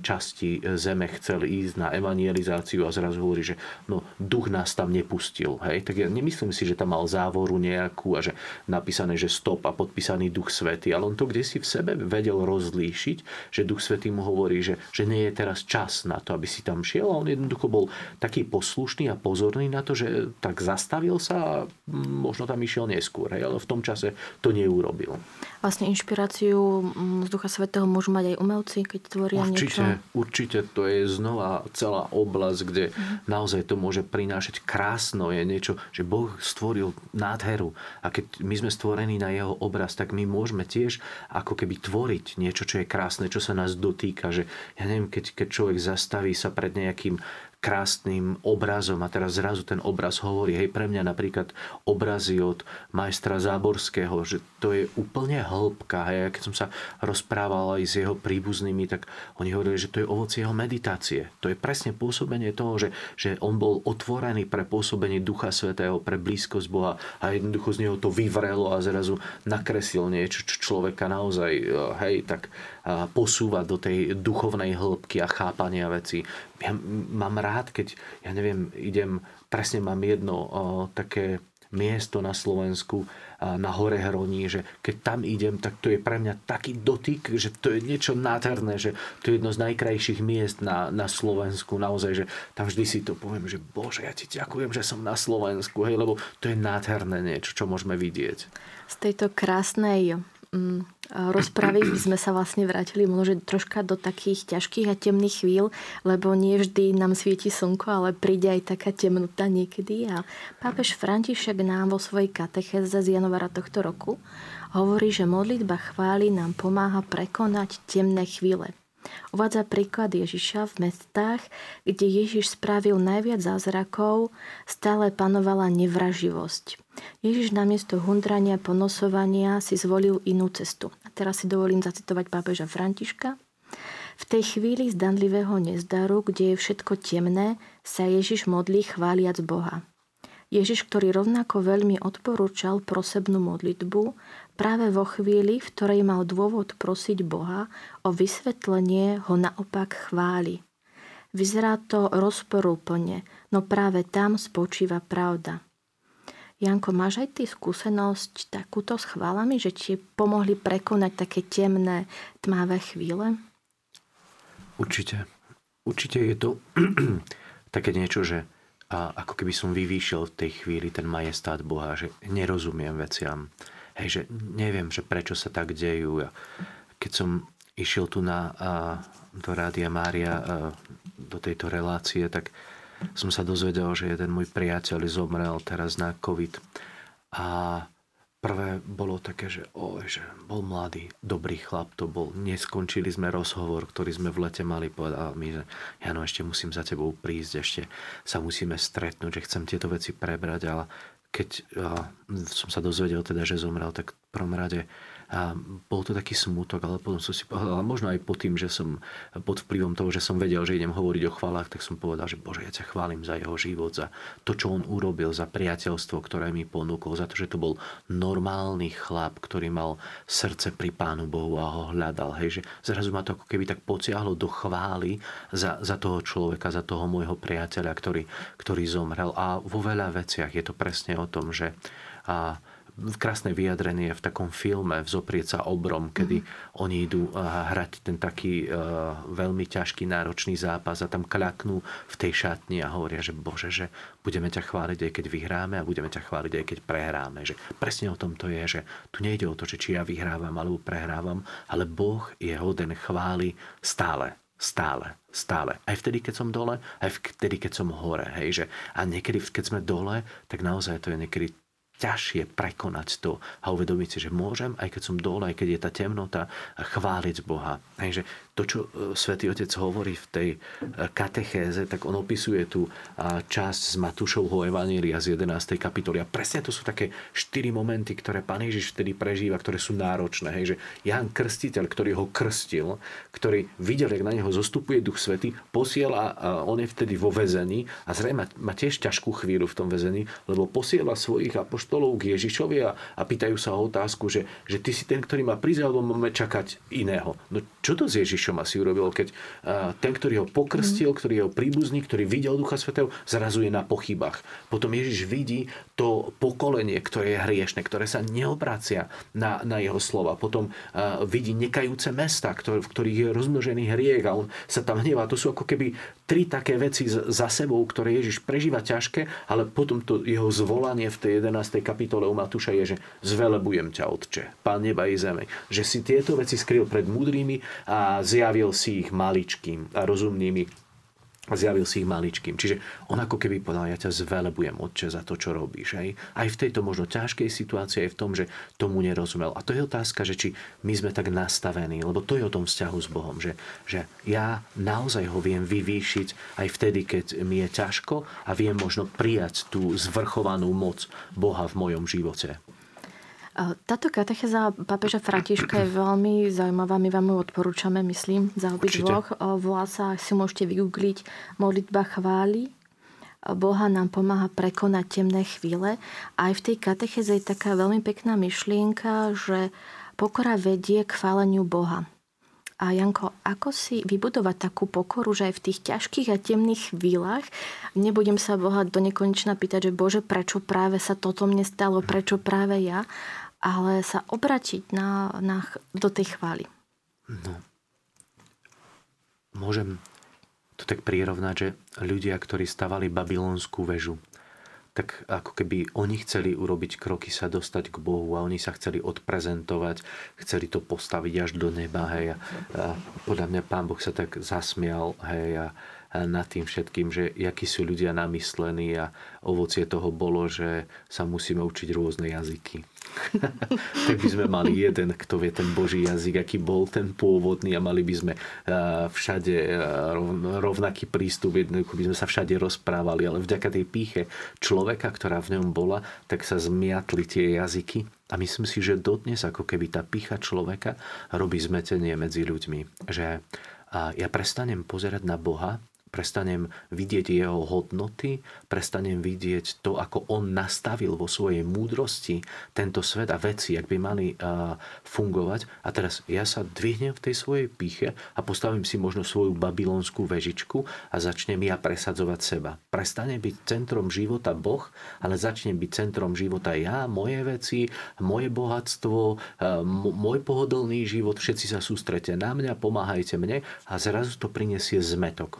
časti zeme chcel ísť na evangelizáciu a zrazu hovorí, že no, duch nás tam nepustil. Hej? Tak ja nemyslím si, že tam mal závoru nejakú a že napísané, že stop a podpísaný duch svetý, ale on to kde si v sebe vedel rozlíšiť, že duch svetý mu hovorí, že, že nie je teraz čas na to, aby si tam šiel a on jednoducho bol taký poslušný a pozorný na to, že tak zastavil sa a možno tam išiel neskôr, hej? ale v tom čase to neurobil. Vlastne inšpiráciu z Ducha Svetého môžu mať aj umelci, keď tvoria určite, niečo? Určite, to je znova celá oblasť, kde mm. naozaj to môže prinášať krásno. Je niečo, že Boh stvoril nádheru. A keď my sme stvorení na jeho obraz, tak my môžeme tiež ako keby tvoriť niečo, čo je krásne, čo sa nás dotýka. Že, ja neviem, keď, keď človek zastaví sa pred nejakým krásnym obrazom a teraz zrazu ten obraz hovorí, hej, pre mňa napríklad obrazy od majstra Záborského, že to je úplne hĺbka. Hej. Keď som sa rozprával aj s jeho príbuznými, tak oni hovorili, že to je ovocie jeho meditácie. To je presne pôsobenie toho, že, že on bol otvorený pre pôsobenie Ducha Svetého, pre blízkosť Boha a jednoducho z neho to vyvrelo a zrazu nakreslil niečo, čo človeka naozaj, hej, tak posúva do tej duchovnej hĺbky a chápania veci. Ja mám rád, keď, ja neviem, idem, presne mám jedno o, také miesto na Slovensku, na hore Hroní, že keď tam idem, tak to je pre mňa taký dotyk, že to je niečo nádherné, že to je jedno z najkrajších miest na, na Slovensku, naozaj, že tam vždy si to poviem, že Bože, ja ti ďakujem, že som na Slovensku, hej, lebo to je nádherné niečo, čo môžeme vidieť. Z tejto krásnej rozpravy by sme sa vlastne vrátili možno troška do takých ťažkých a temných chvíľ, lebo nie vždy nám svieti slnko, ale príde aj taká temnota niekedy. A pápež František nám vo svojej katechéze z januára tohto roku hovorí, že modlitba chvály nám pomáha prekonať temné chvíle. Uvádza príklad Ježiša v mestách, kde Ježiš spravil najviac zázrakov, stále panovala nevraživosť. Ježiš namiesto hundrania, ponosovania si zvolil inú cestu. A teraz si dovolím zacitovať pápeža Františka. V tej chvíli zdanlivého nezdaru, kde je všetko temné, sa Ježiš modlí chváliac Boha. Ježiš, ktorý rovnako veľmi odporúčal prosebnú modlitbu, práve vo chvíli, v ktorej mal dôvod prosiť Boha o vysvetlenie, ho naopak chváli. Vyzerá to rozporúplne, no práve tam spočíva pravda. Janko, máš aj ty skúsenosť takúto s chválami, že ti pomohli prekonať také temné, tmavé chvíle? Určite. Určite je to také niečo, že a ako keby som vyvýšil v tej chvíli ten majestát Boha, že nerozumiem veciam Hej, že neviem, že prečo sa tak dejú. Keď som išiel tu na, do Rádia Mária do tejto relácie, tak som sa dozvedel, že jeden môj priateľ zomrel teraz na COVID. A prvé bolo také, že, oj, že bol mladý, dobrý chlap to bol. Neskončili sme rozhovor, ktorý sme v lete mali. Povedal mi, že Jano, ešte musím za tebou prísť, ešte sa musíme stretnúť, že chcem tieto veci prebrať, ale keď som sa dozvedel teda, že zomrel, tak v prvom rade a bol to taký smútok, ale potom som si ale možno aj po tým, že som pod vplyvom toho, že som vedel, že idem hovoriť o chválach, tak som povedal, že Bože, ja ťa chválim za jeho život, za to, čo on urobil, za priateľstvo, ktoré mi ponúkol, za to, že to bol normálny chlap, ktorý mal srdce pri Pánu Bohu a ho hľadal. Hej, že zrazu ma to ako keby tak pociahlo do chvály za, za toho človeka, za toho môjho priateľa, ktorý, ktorý zomrel. A vo veľa veciach je to presne o tom, že a, krásne vyjadrenie v takom filme Vzoprieť sa obrom, kedy mm-hmm. oni idú eh, hrať ten taký uh, veľmi ťažký, náročný zápas a tam kľaknú v tej šatni a hovoria, že Bože, že budeme ťa chváliť aj keď vyhráme a budeme ťa chváliť aj keď prehráme. Že presne o tom to je, že tu nejde o to, že či ja vyhrávam alebo prehrávam, ale Boh je hoden chváli stále Stále, stále. Aj vtedy, keď som dole, aj vtedy, keď som hore. Hej, že, a niekedy, keď sme dole, tak naozaj to je niekedy ťažšie prekonať to a uvedomiť si, že môžem, aj keď som dole, aj keď je tá temnota, chváliť Boha. Hej, že to, čo e, svätý Otec hovorí v tej e, katechéze, tak on opisuje tú časť z Matúšovho Evanília z 11. kapitoly. A presne to sú také štyri momenty, ktoré Pán Ježiš vtedy prežíva, ktoré sú náročné. Hej, že Jan Krstiteľ, ktorý ho krstil, ktorý videl, jak na neho zostupuje Duch Svety, posiela, a on je vtedy vo väzení a zrejme má tiež ťažkú chvíľu v tom väzení, lebo posiela svojich apoštolov k Ježišovi a, a pýtajú sa o otázku, že, že ty si ten, ktorý má prísť, alebo máme čakať iného. No čo to s Ježišom? Ježišom asi urobil, keď ten, ktorý ho pokrstil, ktorý je jeho príbuzný, ktorý videl Ducha Svetého, zrazu je na pochybách. Potom Ježiš vidí to pokolenie, ktoré je hriešne, ktoré sa neobracia na, na jeho slova. Potom vidí nekajúce mesta, ktoré, v ktorých je rozmnožený hriech a on sa tam hnevá. To sú ako keby tri také veci za sebou, ktoré Ježiš prežíva ťažké, ale potom to jeho zvolanie v tej 11. kapitole u Matúša je, že zvelebujem ťa, Otče, Pán neba i zeme. Že si tieto veci skryl pred múdrymi a zjavil si ich maličkým a rozumnými zjavil si ich maličkým. Čiže on ako keby povedal, ja ťa zvelebujem, Otče, za to, čo robíš. Aj, Aj v tejto možno ťažkej situácii, aj v tom, že tomu nerozumel. A to je otázka, že či my sme tak nastavení, lebo to je o tom vzťahu s Bohom, že, že ja naozaj ho viem vyvýšiť aj vtedy, keď mi je ťažko a viem možno prijať tú zvrchovanú moc Boha v mojom živote. Táto katecheza pápeža Františka je veľmi zaujímavá. My vám ju odporúčame, myslím, za dvoch. Volá sa, si môžete vygoogliť, modlitba chváli. Boha nám pomáha prekonať temné chvíle. Aj v tej katecheze je taká veľmi pekná myšlienka, že pokora vedie k chváleniu Boha. A Janko, ako si vybudovať takú pokoru, že aj v tých ťažkých a temných chvíľach nebudem sa Boha do nekonečna pýtať, že Bože, prečo práve sa toto mne stalo, prečo práve ja, ale sa obratiť na, na, do tej chvály. No. Môžem to tak prirovnať, že ľudia, ktorí stavali babylonskú väžu, tak ako keby oni chceli urobiť kroky sa dostať k Bohu a oni sa chceli odprezentovať, chceli to postaviť až do neba, hej. A, a podľa mňa pán Boh sa tak zasmial, hej, a, nad tým všetkým, že akí sú ľudia namyslení a ovocie toho bolo, že sa musíme učiť rôzne jazyky. tak by sme mali jeden, kto vie ten Boží jazyk, aký bol ten pôvodný a mali by sme všade rovnaký prístup, jednoducho by sme sa všade rozprávali, ale vďaka tej píche človeka, ktorá v ňom bola, tak sa zmiatli tie jazyky a myslím si, že dodnes ako keby tá pícha človeka robí zmetenie medzi ľuďmi. Že ja prestanem pozerať na Boha prestanem vidieť jeho hodnoty, prestanem vidieť to, ako on nastavil vo svojej múdrosti tento svet a veci, ak by mali fungovať. A teraz ja sa dvihnem v tej svojej píche a postavím si možno svoju babylonskú vežičku a začnem ja presadzovať seba. Prestane byť centrom života Boh, ale začne byť centrom života ja, moje veci, moje bohatstvo, môj pohodlný život, všetci sa sústrete na mňa, pomáhajte mne a zrazu to prinesie zmetok.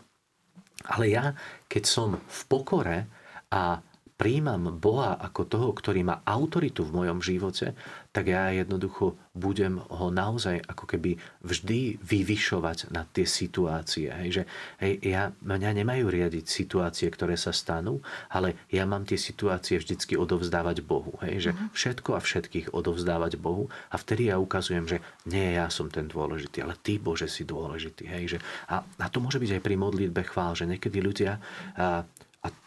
Ale ja, keď som v pokore a príjmam Boha ako toho, ktorý má autoritu v mojom živote, tak ja jednoducho budem ho naozaj ako keby vždy vyvyšovať na tie situácie. Hej, že hej, ja, mňa nemajú riadiť situácie, ktoré sa stanú, ale ja mám tie situácie vždycky odovzdávať Bohu. Hej, že mhm. všetko a všetkých odovzdávať Bohu a vtedy ja ukazujem, že nie ja som ten dôležitý, ale ty Bože si dôležitý. Hej, že, a, a to môže byť aj pri modlitbe chvál, že niekedy ľudia a,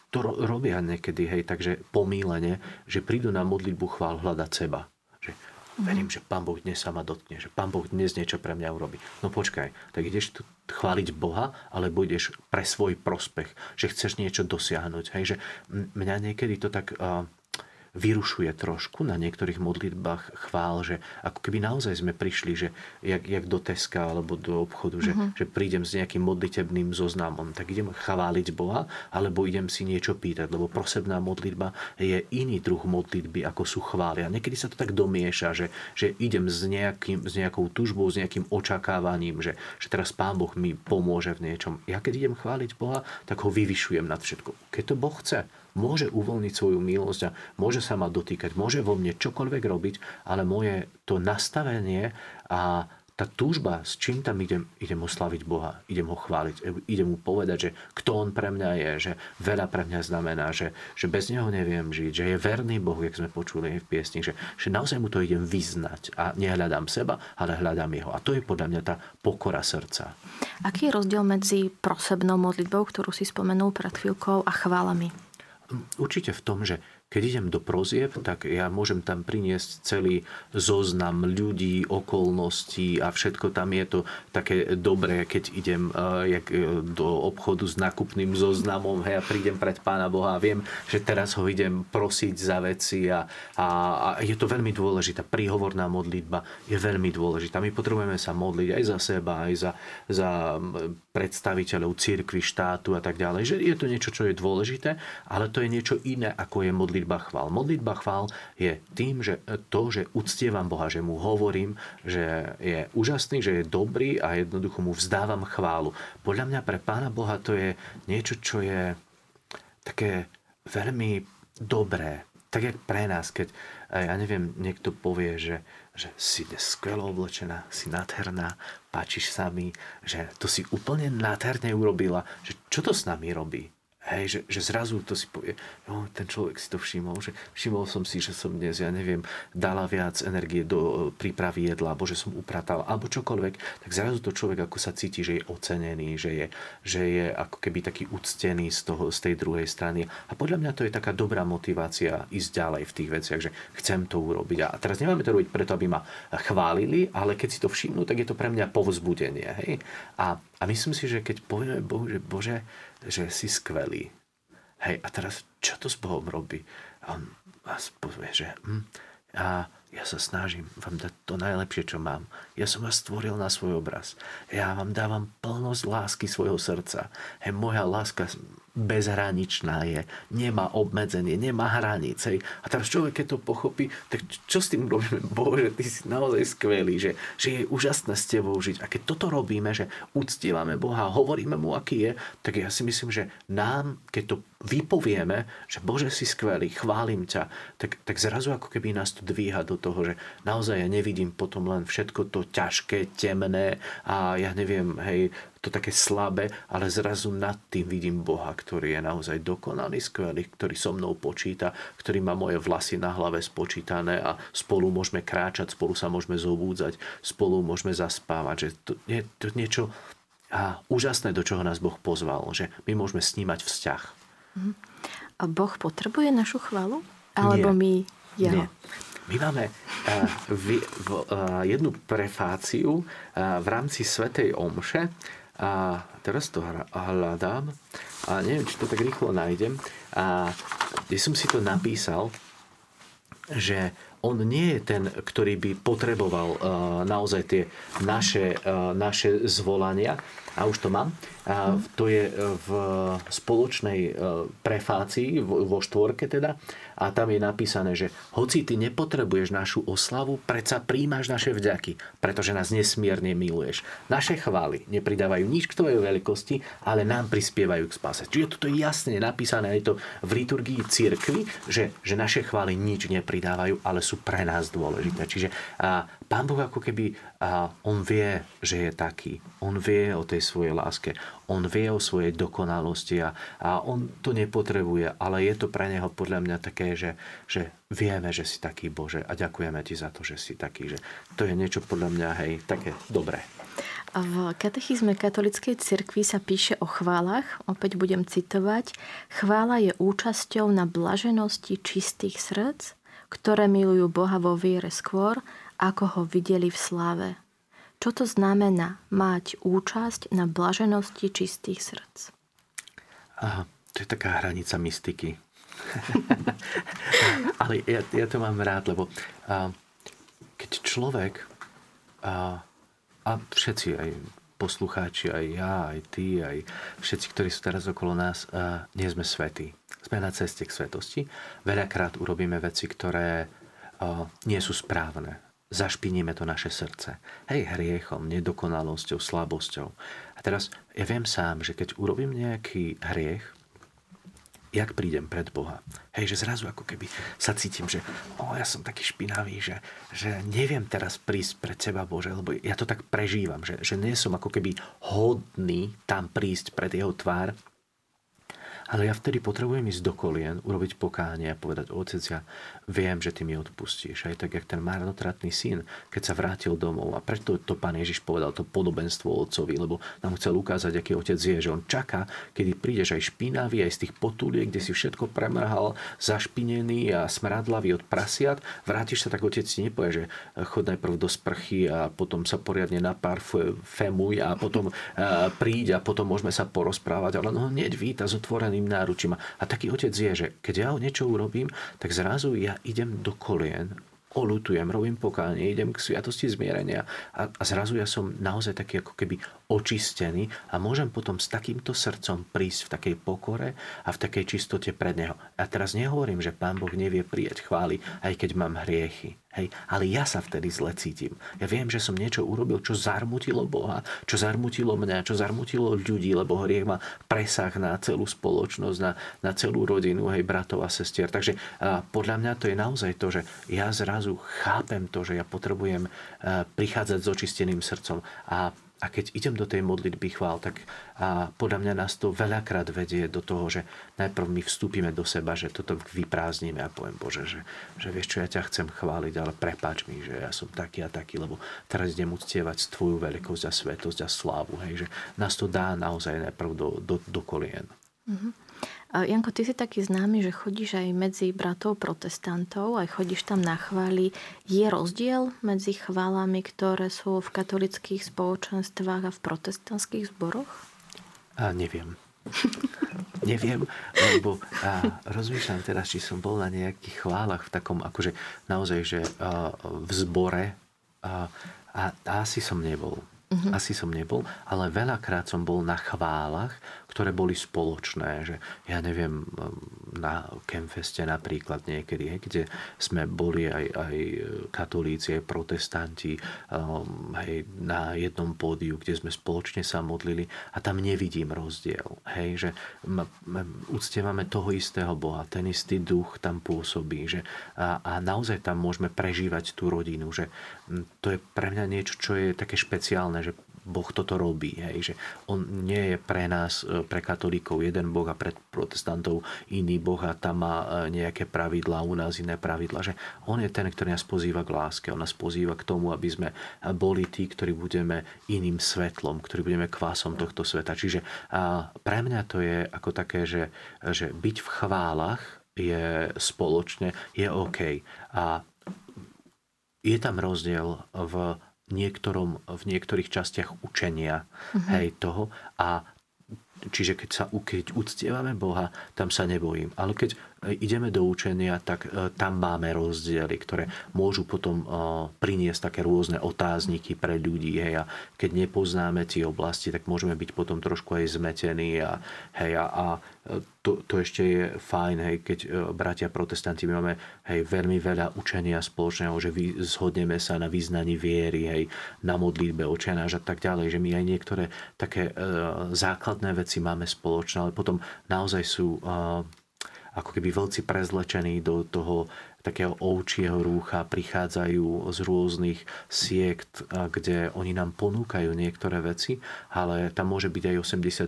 to robia niekedy, hej, takže pomílene, že prídu na modlitbu chvál hľadať seba. Že verím, že Pán Boh dnes sa ma dotkne, že Pán Boh dnes niečo pre mňa urobí. No počkaj, tak ideš tu chváliť Boha, alebo ideš pre svoj prospech, že chceš niečo dosiahnuť. Hej, že mňa niekedy to tak... Uh, vyrušuje trošku na niektorých modlitbách chvál, že ako keby naozaj sme prišli, že jak, jak do Teska alebo do obchodu, že, uh-huh. že prídem s nejakým modlitebným zoznamom, tak idem chváliť Boha, alebo idem si niečo pýtať, lebo prosebná modlitba je iný druh modlitby, ako sú chvály. A niekedy sa to tak domieša, že, že idem s, nejakým, s nejakou tužbou, s nejakým očakávaním, že, že teraz Pán Boh mi pomôže v niečom. Ja keď idem chváliť Boha, tak ho vyvyšujem nad všetko. Keď to Boh chce, môže uvoľniť svoju milosť a môže sa ma dotýkať, môže vo mne čokoľvek robiť, ale moje to nastavenie a tá túžba, s čím tam idem, idem oslaviť Boha, idem ho chváliť, idem mu povedať, že kto on pre mňa je, že veľa pre mňa znamená, že, že bez neho neviem žiť, že je verný Boh, jak sme počuli v piesni, že, že naozaj mu to idem vyznať a nehľadám seba, ale hľadám jeho. A to je podľa mňa tá pokora srdca. Aký je rozdiel medzi prosebnou modlitbou, ktorú si spomenul pred chvíľkou, a chválami? Určite v tom, že keď idem do prozieb, tak ja môžem tam priniesť celý zoznam ľudí, okolností a všetko tam je to také dobré, keď idem uh, jak, uh, do obchodu s nákupným zoznamom, hej, a prídem pred Pána Boha a viem, že teraz ho idem prosiť za veci a, a, a je to veľmi dôležitá. Príhovorná modlitba je veľmi dôležitá. My potrebujeme sa modliť aj za seba, aj za, za predstaviteľov církvy, štátu a tak ďalej. Že je to niečo, čo je dôležité, ale to je niečo iné, ako je modlitba chvál. Modlitba chvál je tým, že to, že uctievam Boha, že mu hovorím, že je úžasný, že je dobrý a jednoducho mu vzdávam chválu. Podľa mňa pre Pána Boha to je niečo, čo je také veľmi dobré. Tak jak pre nás, keď, ja neviem, niekto povie, že, že si skvelo oblečená, si nádherná, páčiš sa mi, že to si úplne nádherne urobila, že čo to s nami robí? Hej, že, že zrazu to si povie, no, ten človek si to všimol, že všimol som si, že som dnes, ja neviem, dala viac energie do e, prípravy jedla, alebo že som upratal, alebo čokoľvek, tak zrazu to človek ako sa cíti, že je ocenený, že je, že je ako keby taký uctený z, toho, z tej druhej strany. A podľa mňa to je taká dobrá motivácia ísť ďalej v tých veciach, že chcem to urobiť. A teraz nemáme to robiť preto, aby ma chválili, ale keď si to všimnú, tak je to pre mňa povzbudenie. Hej? A, a myslím si, že keď povieme Bohu, že Bože, že si skvelý. Hej, a teraz čo to s Bohom robí? A on vás povie, že hm, a ja sa snažím vám dať to najlepšie, čo mám. Ja som vás stvoril na svoj obraz. Ja vám dávam plnosť lásky svojho srdca. Hej, moja láska bezhraničná je, nemá obmedzenie, nemá hranice. A teraz človek, keď to pochopí, tak čo s tým robíme? Bože, ty si naozaj skvelý, že, že je úžasné s tebou žiť. A keď toto robíme, že uctievame Boha, hovoríme mu, aký je, tak ja si myslím, že nám, keď to vypovieme, že Bože si skvelý, chválim ťa, tak, tak zrazu ako keby nás to dvíha do toho, že naozaj ja nevidím potom len všetko to ťažké, temné a ja neviem, hej, to také slabé, ale zrazu nad tým vidím Boha, ktorý je naozaj dokonalý, skvelý, ktorý so mnou počíta, ktorý má moje vlasy na hlave spočítané a spolu môžeme kráčať, spolu sa môžeme zobúdzať, spolu môžeme zaspávať. Že to je to niečo a úžasné, do čoho nás Boh pozval, že my môžeme snímať vzťah. A Boh potrebuje našu chválu? Alebo Nie. my jeho? Nie. My máme uh, vy, v, uh, jednu prefáciu uh, v rámci Svetej Omše. A teraz to hľadám. A neviem, či to tak rýchlo nájdem. A kde som si to napísal, že on nie je ten, ktorý by potreboval uh, naozaj tie naše, uh, naše zvolania. A už to mám. A to je v spoločnej prefácii, vo štvorke teda. A tam je napísané, že hoci ty nepotrebuješ našu oslavu, predsa príjmaš naše vďaky, pretože nás nesmierne miluješ. Naše chvály nepridávajú nič k tvojej veľkosti, ale nám prispievajú k spase. Čiže toto je jasne napísané, je to v liturgii cirkvi, že, že naše chvály nič nepridávajú, ale sú pre nás dôležité. Čiže a, Pán Boh ako keby, a, on vie, že je taký. On vie o tej svojej láske. On vie o svojej dokonalosti a, a on to nepotrebuje, ale je to pre neho podľa mňa také, že, že vieme, že si taký Bože a ďakujeme ti za to, že si taký. Že to je niečo podľa mňa, hej, také dobré. V katechizme katolickej cirkvi sa píše o chválach, opäť budem citovať. Chvála je účasťou na blaženosti čistých srdc, ktoré milujú Boha vo viere skôr, ako ho videli v sláve. Čo to znamená mať účasť na blaženosti čistých srdc? Aha, to je taká hranica mystiky. Ale ja, ja to mám rád, lebo a, keď človek a, a všetci, aj poslucháči, aj ja, aj ty, aj všetci, ktorí sú teraz okolo nás, a, nie sme svetí. Sme na ceste k svetosti. Veľakrát urobíme veci, ktoré a, nie sú správne zašpiníme to naše srdce. Hej, hriechom, nedokonalosťou, slabosťou. A teraz ja viem sám, že keď urobím nejaký hriech, jak prídem pred Boha. Hej, že zrazu ako keby sa cítim, že o, ja som taký špinavý, že, že neviem teraz prísť pred Teba, Bože, lebo ja to tak prežívam, že, že nie som ako keby hodný tam prísť pred Jeho tvár, ale ja vtedy potrebujem ísť do kolien, urobiť pokánie a povedať, otec, ja viem, že ty mi odpustíš. Aj tak, jak ten marnotratný syn, keď sa vrátil domov. A preto to pán Ježiš povedal to podobenstvo otcovi, lebo nám chcel ukázať, aký otec je, že on čaká, kedy prídeš aj špinavý, aj z tých potúliek, kde si všetko premrhal, zašpinený a smradlavý od prasiat, vrátiš sa, tak otec ti nepovie, že chod najprv do sprchy a potom sa poriadne naparfemuj a potom príď a potom môžeme sa porozprávať. Ale no hneď víta s otvoreným náručím. A taký otec je, že keď ja niečo urobím, tak zrazu ja idem do kolien, olutujem, robím pokánie, idem k sviatosti zmierenia a, a zrazu ja som naozaj taký ako keby očistený a môžem potom s takýmto srdcom prísť v takej pokore a v takej čistote pred Neho. A teraz nehovorím, že Pán Boh nevie prijať chvály, aj keď mám hriechy. Hej, ale ja sa vtedy zle cítim. Ja viem, že som niečo urobil, čo zarmutilo Boha, čo zarmutilo mňa, čo zarmutilo ľudí, lebo hriech má presah na celú spoločnosť, na, na celú rodinu, hej, bratov a sestier. Takže a podľa mňa to je naozaj to, že ja zrazu chápem to, že ja potrebujem prichádzať s očisteným srdcom a a keď idem do tej modlitby chvál, tak a podľa mňa nás to veľakrát vedie do toho, že najprv my vstúpime do seba, že toto vyprázdnime a poviem, Bože, že, že vieš čo, ja ťa chcem chváliť, ale prepáč mi, že ja som taký a taký, lebo teraz idem uctievať tvoju veľkosť a svetosť a slávu. Hej, že nás to dá naozaj najprv do, do, do kolien. Mm-hmm. Janko, ty si taký známy, že chodíš aj medzi bratov protestantov, aj chodíš tam na chvály. Je rozdiel medzi chválami, ktoré sú v katolických spoločenstvách a v protestantských zboroch? A neviem. neviem, lebo a, rozmýšľam teraz, či som bol na nejakých chválach v takom, akože naozaj, že a, v zbore a, a, a asi som nebol. Uh-huh. Asi som nebol, ale veľakrát som bol na chválach, ktoré boli spoločné, že ja neviem, na Kemfeste napríklad niekedy, kde sme boli aj, aj katolíci, aj protestanti um, hej, na jednom pódiu, kde sme spoločne sa modlili a tam nevidím rozdiel. Hej, že m- m- uctievame toho istého Boha, ten istý duch tam pôsobí že a, a naozaj tam môžeme prežívať tú rodinu, že to je pre mňa niečo, čo je také špeciálne, že Boh toto robí. Hej, že on nie je pre nás, e, pre katolíkov jeden Boh a pre protestantov iný Boh a tam má e, nejaké pravidlá, u nás iné pravidlá. Že on je ten, ktorý nás pozýva k láske. On nás pozýva k tomu, aby sme boli tí, ktorí budeme iným svetlom, ktorí budeme kvásom tohto sveta. Čiže pre mňa to je ako také, že, že byť v chválach je spoločne, je OK. A je tam rozdiel v niektorom, v niektorých častiach učenia uh-huh. hej, toho a Čiže keď sa keď uctievame Boha, tam sa nebojím. Ale keď ideme do učenia, tak e, tam máme rozdiely, ktoré môžu potom e, priniesť také rôzne otázniky pre ľudí. Hej, a keď nepoznáme tie oblasti, tak môžeme byť potom trošku aj zmetení. A, hej, a, a to, to ešte je fajn, hej, keď e, bratia protestanti my máme hej, veľmi veľa učenia spoločného, že vy, zhodneme sa na význaní viery, hej, na modlitbe, očianáž a tak ďalej, že my aj niektoré také e, základné veci máme spoločné, ale potom naozaj sú e, ako keby veľci prezlečení do toho takého ovčieho rúcha prichádzajú z rôznych siekt, kde oni nám ponúkajú niektoré veci, ale tam môže byť aj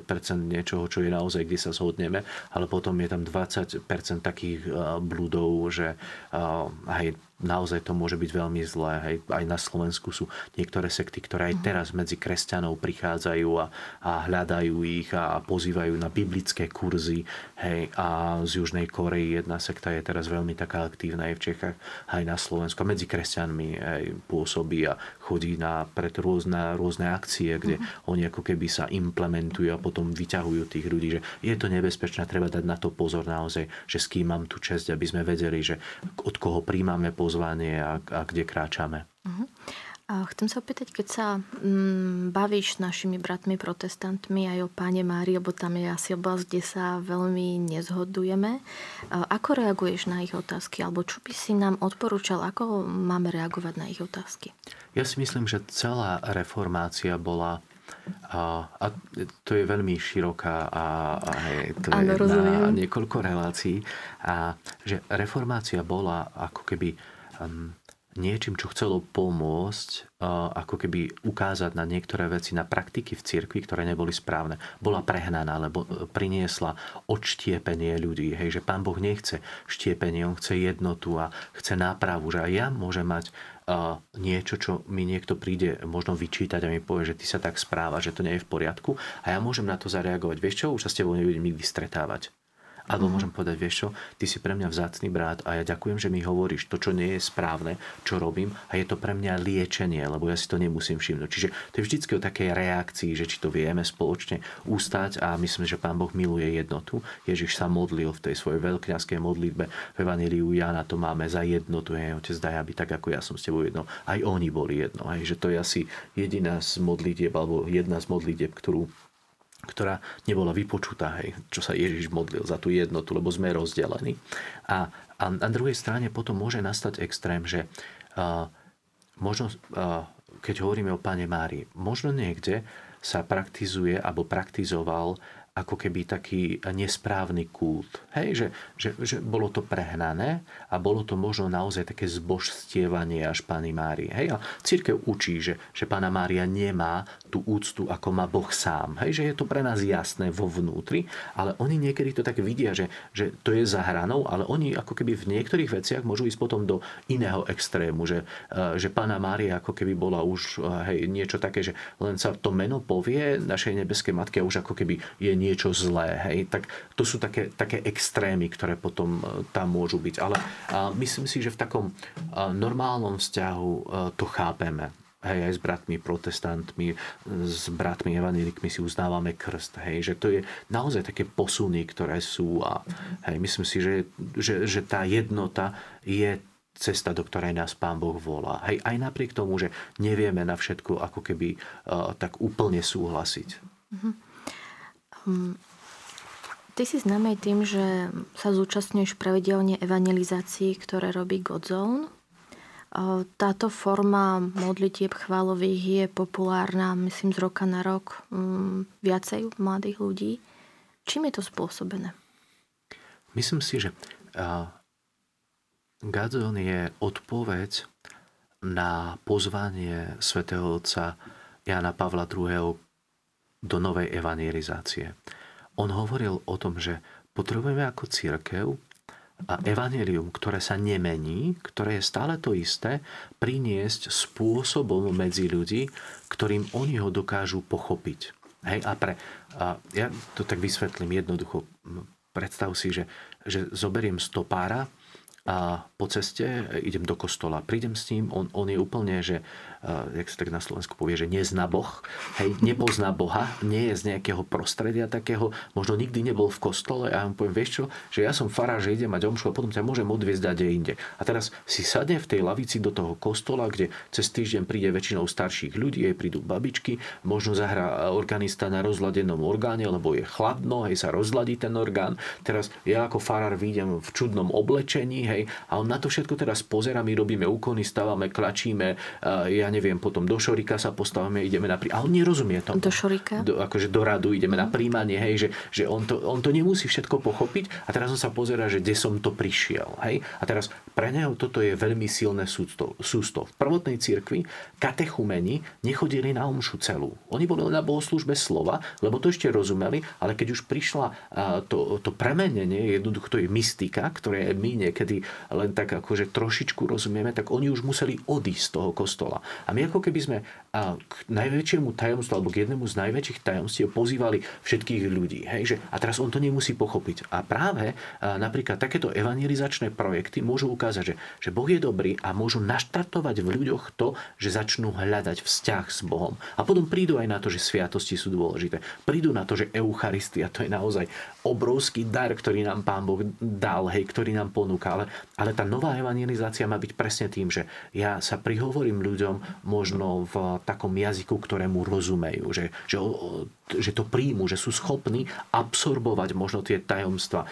80% niečoho, čo je naozaj, kde sa zhodneme, ale potom je tam 20% takých blúdov, že aj naozaj to môže byť veľmi zlé. Hej. Aj na Slovensku sú niektoré sekty, ktoré aj mhm. teraz medzi kresťanov prichádzajú a, a hľadajú ich a pozývajú na biblické kurzy. Hej. A z Južnej Korei jedna sekta je teraz veľmi taká aktívna aj v Čechách, aj na Slovensku. A medzi kresťanmi hej, pôsobí a chodí na pred rôzne, rôzne akcie, kde uh-huh. oni ako keby sa implementujú a potom vyťahujú tých ľudí, že je to nebezpečné, treba dať na to pozor naozaj, že s kým mám tú česť, aby sme vedeli, že od koho príjmame pozvanie a, a kde kráčame. Uh-huh. A chcem sa opýtať, keď sa mm, bavíš s našimi bratmi protestantmi aj o páne Mári, lebo tam je asi oblasť, kde sa veľmi nezhodujeme. Ako reaguješ na ich otázky? Alebo čo by si nám odporúčal, ako máme reagovať na ich otázky? Ja si myslím, že celá reformácia bola A, a to je veľmi široká a, a to ano, je rozumiem. na niekoľko relácií. A že reformácia bola ako keby um, niečím, čo chcelo pomôcť, ako keby ukázať na niektoré veci, na praktiky v cirkvi, ktoré neboli správne. Bola prehnaná, lebo e, priniesla odštiepenie ľudí. Hej, že pán Boh nechce štiepenie, on chce jednotu a chce nápravu. Že aj ja môžem mať niečo, čo mi niekto príde možno vyčítať a mi povie, že ty sa tak správa, že to nie je v poriadku a ja môžem na to zareagovať. Vieš čo, už sa s tebou nebudem nikdy stretávať. Alebo mm. môžem povedať, vieš čo, ty si pre mňa vzácný brat a ja ďakujem, že mi hovoríš to, čo nie je správne, čo robím a je to pre mňa liečenie, lebo ja si to nemusím všimnúť. Čiže to je vždycky o takej reakcii, že či to vieme spoločne ústať a myslím, že Pán Boh miluje jednotu. Ježiš sa modlil v tej svojej veľkňaskej modlitbe v Evaneliu Jana, to máme za jednotu. Hej, otec, daj, aby tak ako ja som s tebou jedno. Aj oni boli jedno. Hej, že to je asi jediná z modlitieb, alebo jedna z modlitieb, ktorú ktorá nebola vypočutá, hej, čo sa Ježiš modlil za tú jednotu, lebo sme rozdelení. A, a na druhej strane potom môže nastať extrém, že uh, možno, uh, keď hovoríme o Pane Márii, možno niekde sa praktizuje alebo praktizoval ako keby taký nesprávny kult. Hej, že, že, že bolo to prehnané a bolo to možno naozaj také zbožstievanie až Pani Márie. Hej, a církev učí, že, že Pána Mária nemá tú úctu, ako má Boh sám. Hej, že je to pre nás jasné vo vnútri, ale oni niekedy to tak vidia, že, že to je za hranou, ale oni ako keby v niektorých veciach môžu ísť potom do iného extrému, že, eh, že Pána Mária ako keby bola už eh, hej, niečo také, že len sa to meno povie našej nebeskej matke a už ako keby je niečo zlé. Hej? Tak to sú také, také extrémy, ktoré potom e, tam môžu byť. Ale myslím si, že v takom normálnom vzťahu to chápeme. Hej, aj s bratmi protestantmi, s bratmi evanílikmi si uznávame krst. Hej, že to je naozaj také posuny, ktoré sú a hej, myslím si, že, že, že tá jednota je cesta, do ktorej nás Pán Boh volá. Hej, aj napriek tomu, že nevieme na všetko ako keby uh, tak úplne súhlasiť. Mm-hmm. Hm. Ty si známej tým, že sa zúčastňuješ pravidelne evangelizácií, ktoré robí Godzone. Táto forma modlitieb chválových je populárna, myslím, z roka na rok hm, viacej mladých ľudí. Čím je to spôsobené? Myslím si, že Godzone je odpoveď na pozvanie svätého Otca Jana Pavla II do novej evangelizácie. On hovoril o tom, že potrebujeme ako církev evanelium, ktoré sa nemení, ktoré je stále to isté, priniesť spôsobom medzi ľudí, ktorým oni ho dokážu pochopiť. Hej, a pre, a ja to tak vysvetlím jednoducho. Predstav si, že, že zoberiem stopára a po ceste idem do kostola, prídem s ním, on, on je úplne, že jak sa tak na Slovensku povie, že nezná Boh, hej, nepozná Boha, nie je z nejakého prostredia takého, možno nikdy nebol v kostole a ja mu poviem, vieš čo, že ja som fará, že idem mať omšu a potom ťa môžem odviezť dať inde. A teraz si sadne v tej lavici do toho kostola, kde cez týždeň príde väčšinou starších ľudí, aj prídu babičky, možno zahrá organista na rozladenom orgáne, lebo je chladno, hej, sa rozladí ten orgán. Teraz ja ako farár výjdem v čudnom oblečení, hej, a on na to všetko teraz pozera, my robíme úkony, stávame, klačíme, ja neviem, potom do šorika sa postavíme, ideme na prí... A on nerozumie to. Do šorika? Do, akože do radu ideme mm. na príjmanie, hej, že, že on, to, on to nemusí všetko pochopiť a teraz on sa pozera, že kde som to prišiel. Hej? A teraz pre neho toto je veľmi silné sústo. sústo. V prvotnej cirkvi katechumeni nechodili na omšu celú. Oni boli na bohoslužbe slova, lebo to ešte rozumeli, ale keď už prišla to, to premenenie, jednoducho to je mystika, ktoré my niekedy len tak akože trošičku rozumieme, tak oni už museli odísť z toho kostola. A my ako keby sme k najväčšiemu tajomstvu alebo k jednému z najväčších tajomstiev pozývali všetkých ľudí. Hej? Že, a teraz on to nemusí pochopiť. A práve napríklad takéto evangelizačné projekty môžu ukázať, že, že Boh je dobrý a môžu naštartovať v ľuďoch to, že začnú hľadať vzťah s Bohom. A potom prídu aj na to, že sviatosti sú dôležité. Prídu na to, že Eucharistia to je naozaj obrovský dar, ktorý nám Pán Boh dal, hej, ktorý nám ponúka. Ale, ale tá nová evangelizácia má byť presne tým, že ja sa prihovorím ľuďom možno v takom jazyku, ktorému rozumejú, že, že, že to príjmu, že sú schopní absorbovať možno tie tajomstva.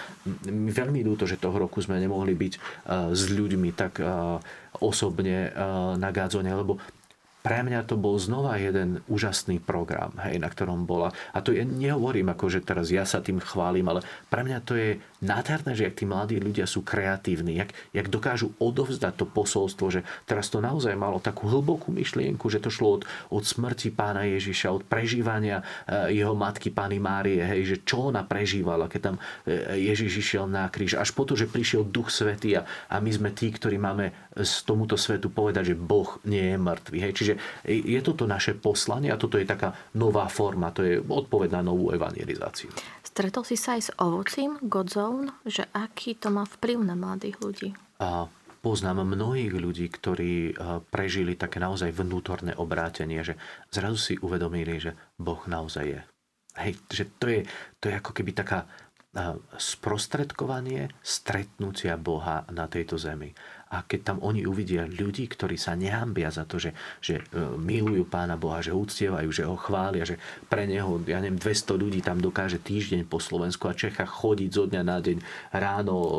Veľmi ľúto, že toho roku sme nemohli byť uh, s ľuďmi tak uh, osobne uh, na Gádzone, lebo pre mňa to bol znova jeden úžasný program, hej, na ktorom bola. A to ja nehovorím, ako že teraz ja sa tým chválim, ale pre mňa to je nádherné, že jak tí mladí ľudia sú kreatívni, jak, jak dokážu odovzdať to posolstvo, že teraz to naozaj malo takú hlbokú myšlienku, že to šlo od, od smrti pána Ježiša, od prežívania e, jeho matky pány Márie, hej, že čo ona prežívala, keď tam e, Ježiš išiel na kríž, až po to, že prišiel Duch Svetý a, a my sme tí, ktorí máme z tomuto svetu povedať, že Boh nie je mŕtvý. Hej. Čiže je toto naše poslanie a toto je taká nová forma, to je odpoveď na novú evangelizáciu. Stretol si sa aj s ovocím Godzone, že aký to má vplyv na mladých ľudí? A poznám mnohých ľudí, ktorí prežili také naozaj vnútorné obrátenie, že zrazu si uvedomili, že Boh naozaj je. Hej, že to je, to je ako keby taká sprostredkovanie stretnutia Boha na tejto zemi a keď tam oni uvidia ľudí, ktorí sa nehambia za to, že, že e, milujú Pána Boha, že uctievajú, že ho chvália, že pre neho, ja neviem, 200 ľudí tam dokáže týždeň po Slovensku a Čechách chodiť zo dňa na deň ráno, e,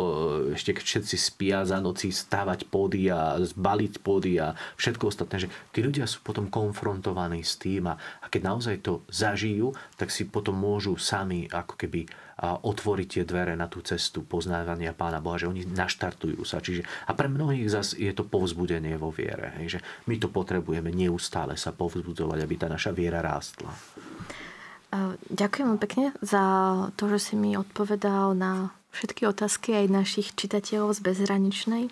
ešte keď všetci spia za noci, stavať pody a zbaliť pody a všetko ostatné, že tí ľudia sú potom konfrontovaní s tým a, a keď naozaj to zažijú, tak si potom môžu sami ako keby otvoriť tie dvere na tú cestu poznávania Pána Boha, že oni naštartujú sa. Čiže, a pre mnohých zas je to povzbudenie vo viere. Hej, že my to potrebujeme neustále sa povzbudzovať, aby tá naša viera rástla. Ďakujem pekne za to, že si mi odpovedal na všetky otázky aj našich čitateľov z bezhraničnej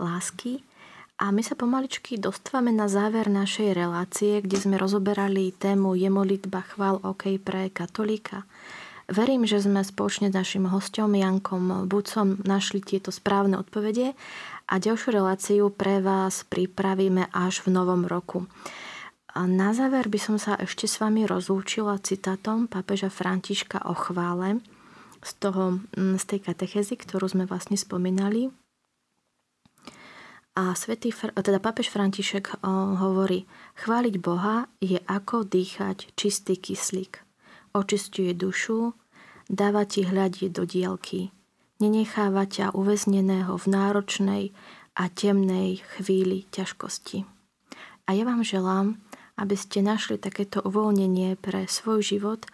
lásky. A my sa pomaličky dostávame na záver našej relácie, kde sme rozoberali tému Je modlitba chvál OK pre katolíka. Verím, že sme spoločne s našim hostom Jankom Bucom našli tieto správne odpovede a ďalšiu reláciu pre vás pripravíme až v novom roku. A na záver by som sa ešte s vami rozlúčila citátom pápeža Františka o chvále z, toho, mm, z tej katechezy, ktorú sme vlastne spomínali. A svätý, teda pápež František hovorí, chváliť Boha je ako dýchať čistý kyslík. Očistuje dušu, dáva ti hľadieť do dielky. Nenecháva ťa uväzneného v náročnej a temnej chvíli ťažkosti. A ja vám želám, aby ste našli takéto uvoľnenie pre svoj život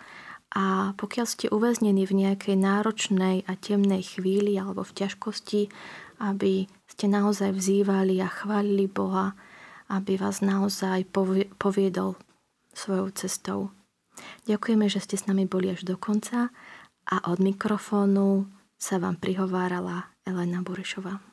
a pokiaľ ste uväznení v nejakej náročnej a temnej chvíli alebo v ťažkosti, aby ste naozaj vzývali a chválili Boha, aby vás naozaj poviedol svojou cestou. Ďakujeme, že ste s nami boli až do konca a od mikrofónu sa vám prihovárala Elena Burešová.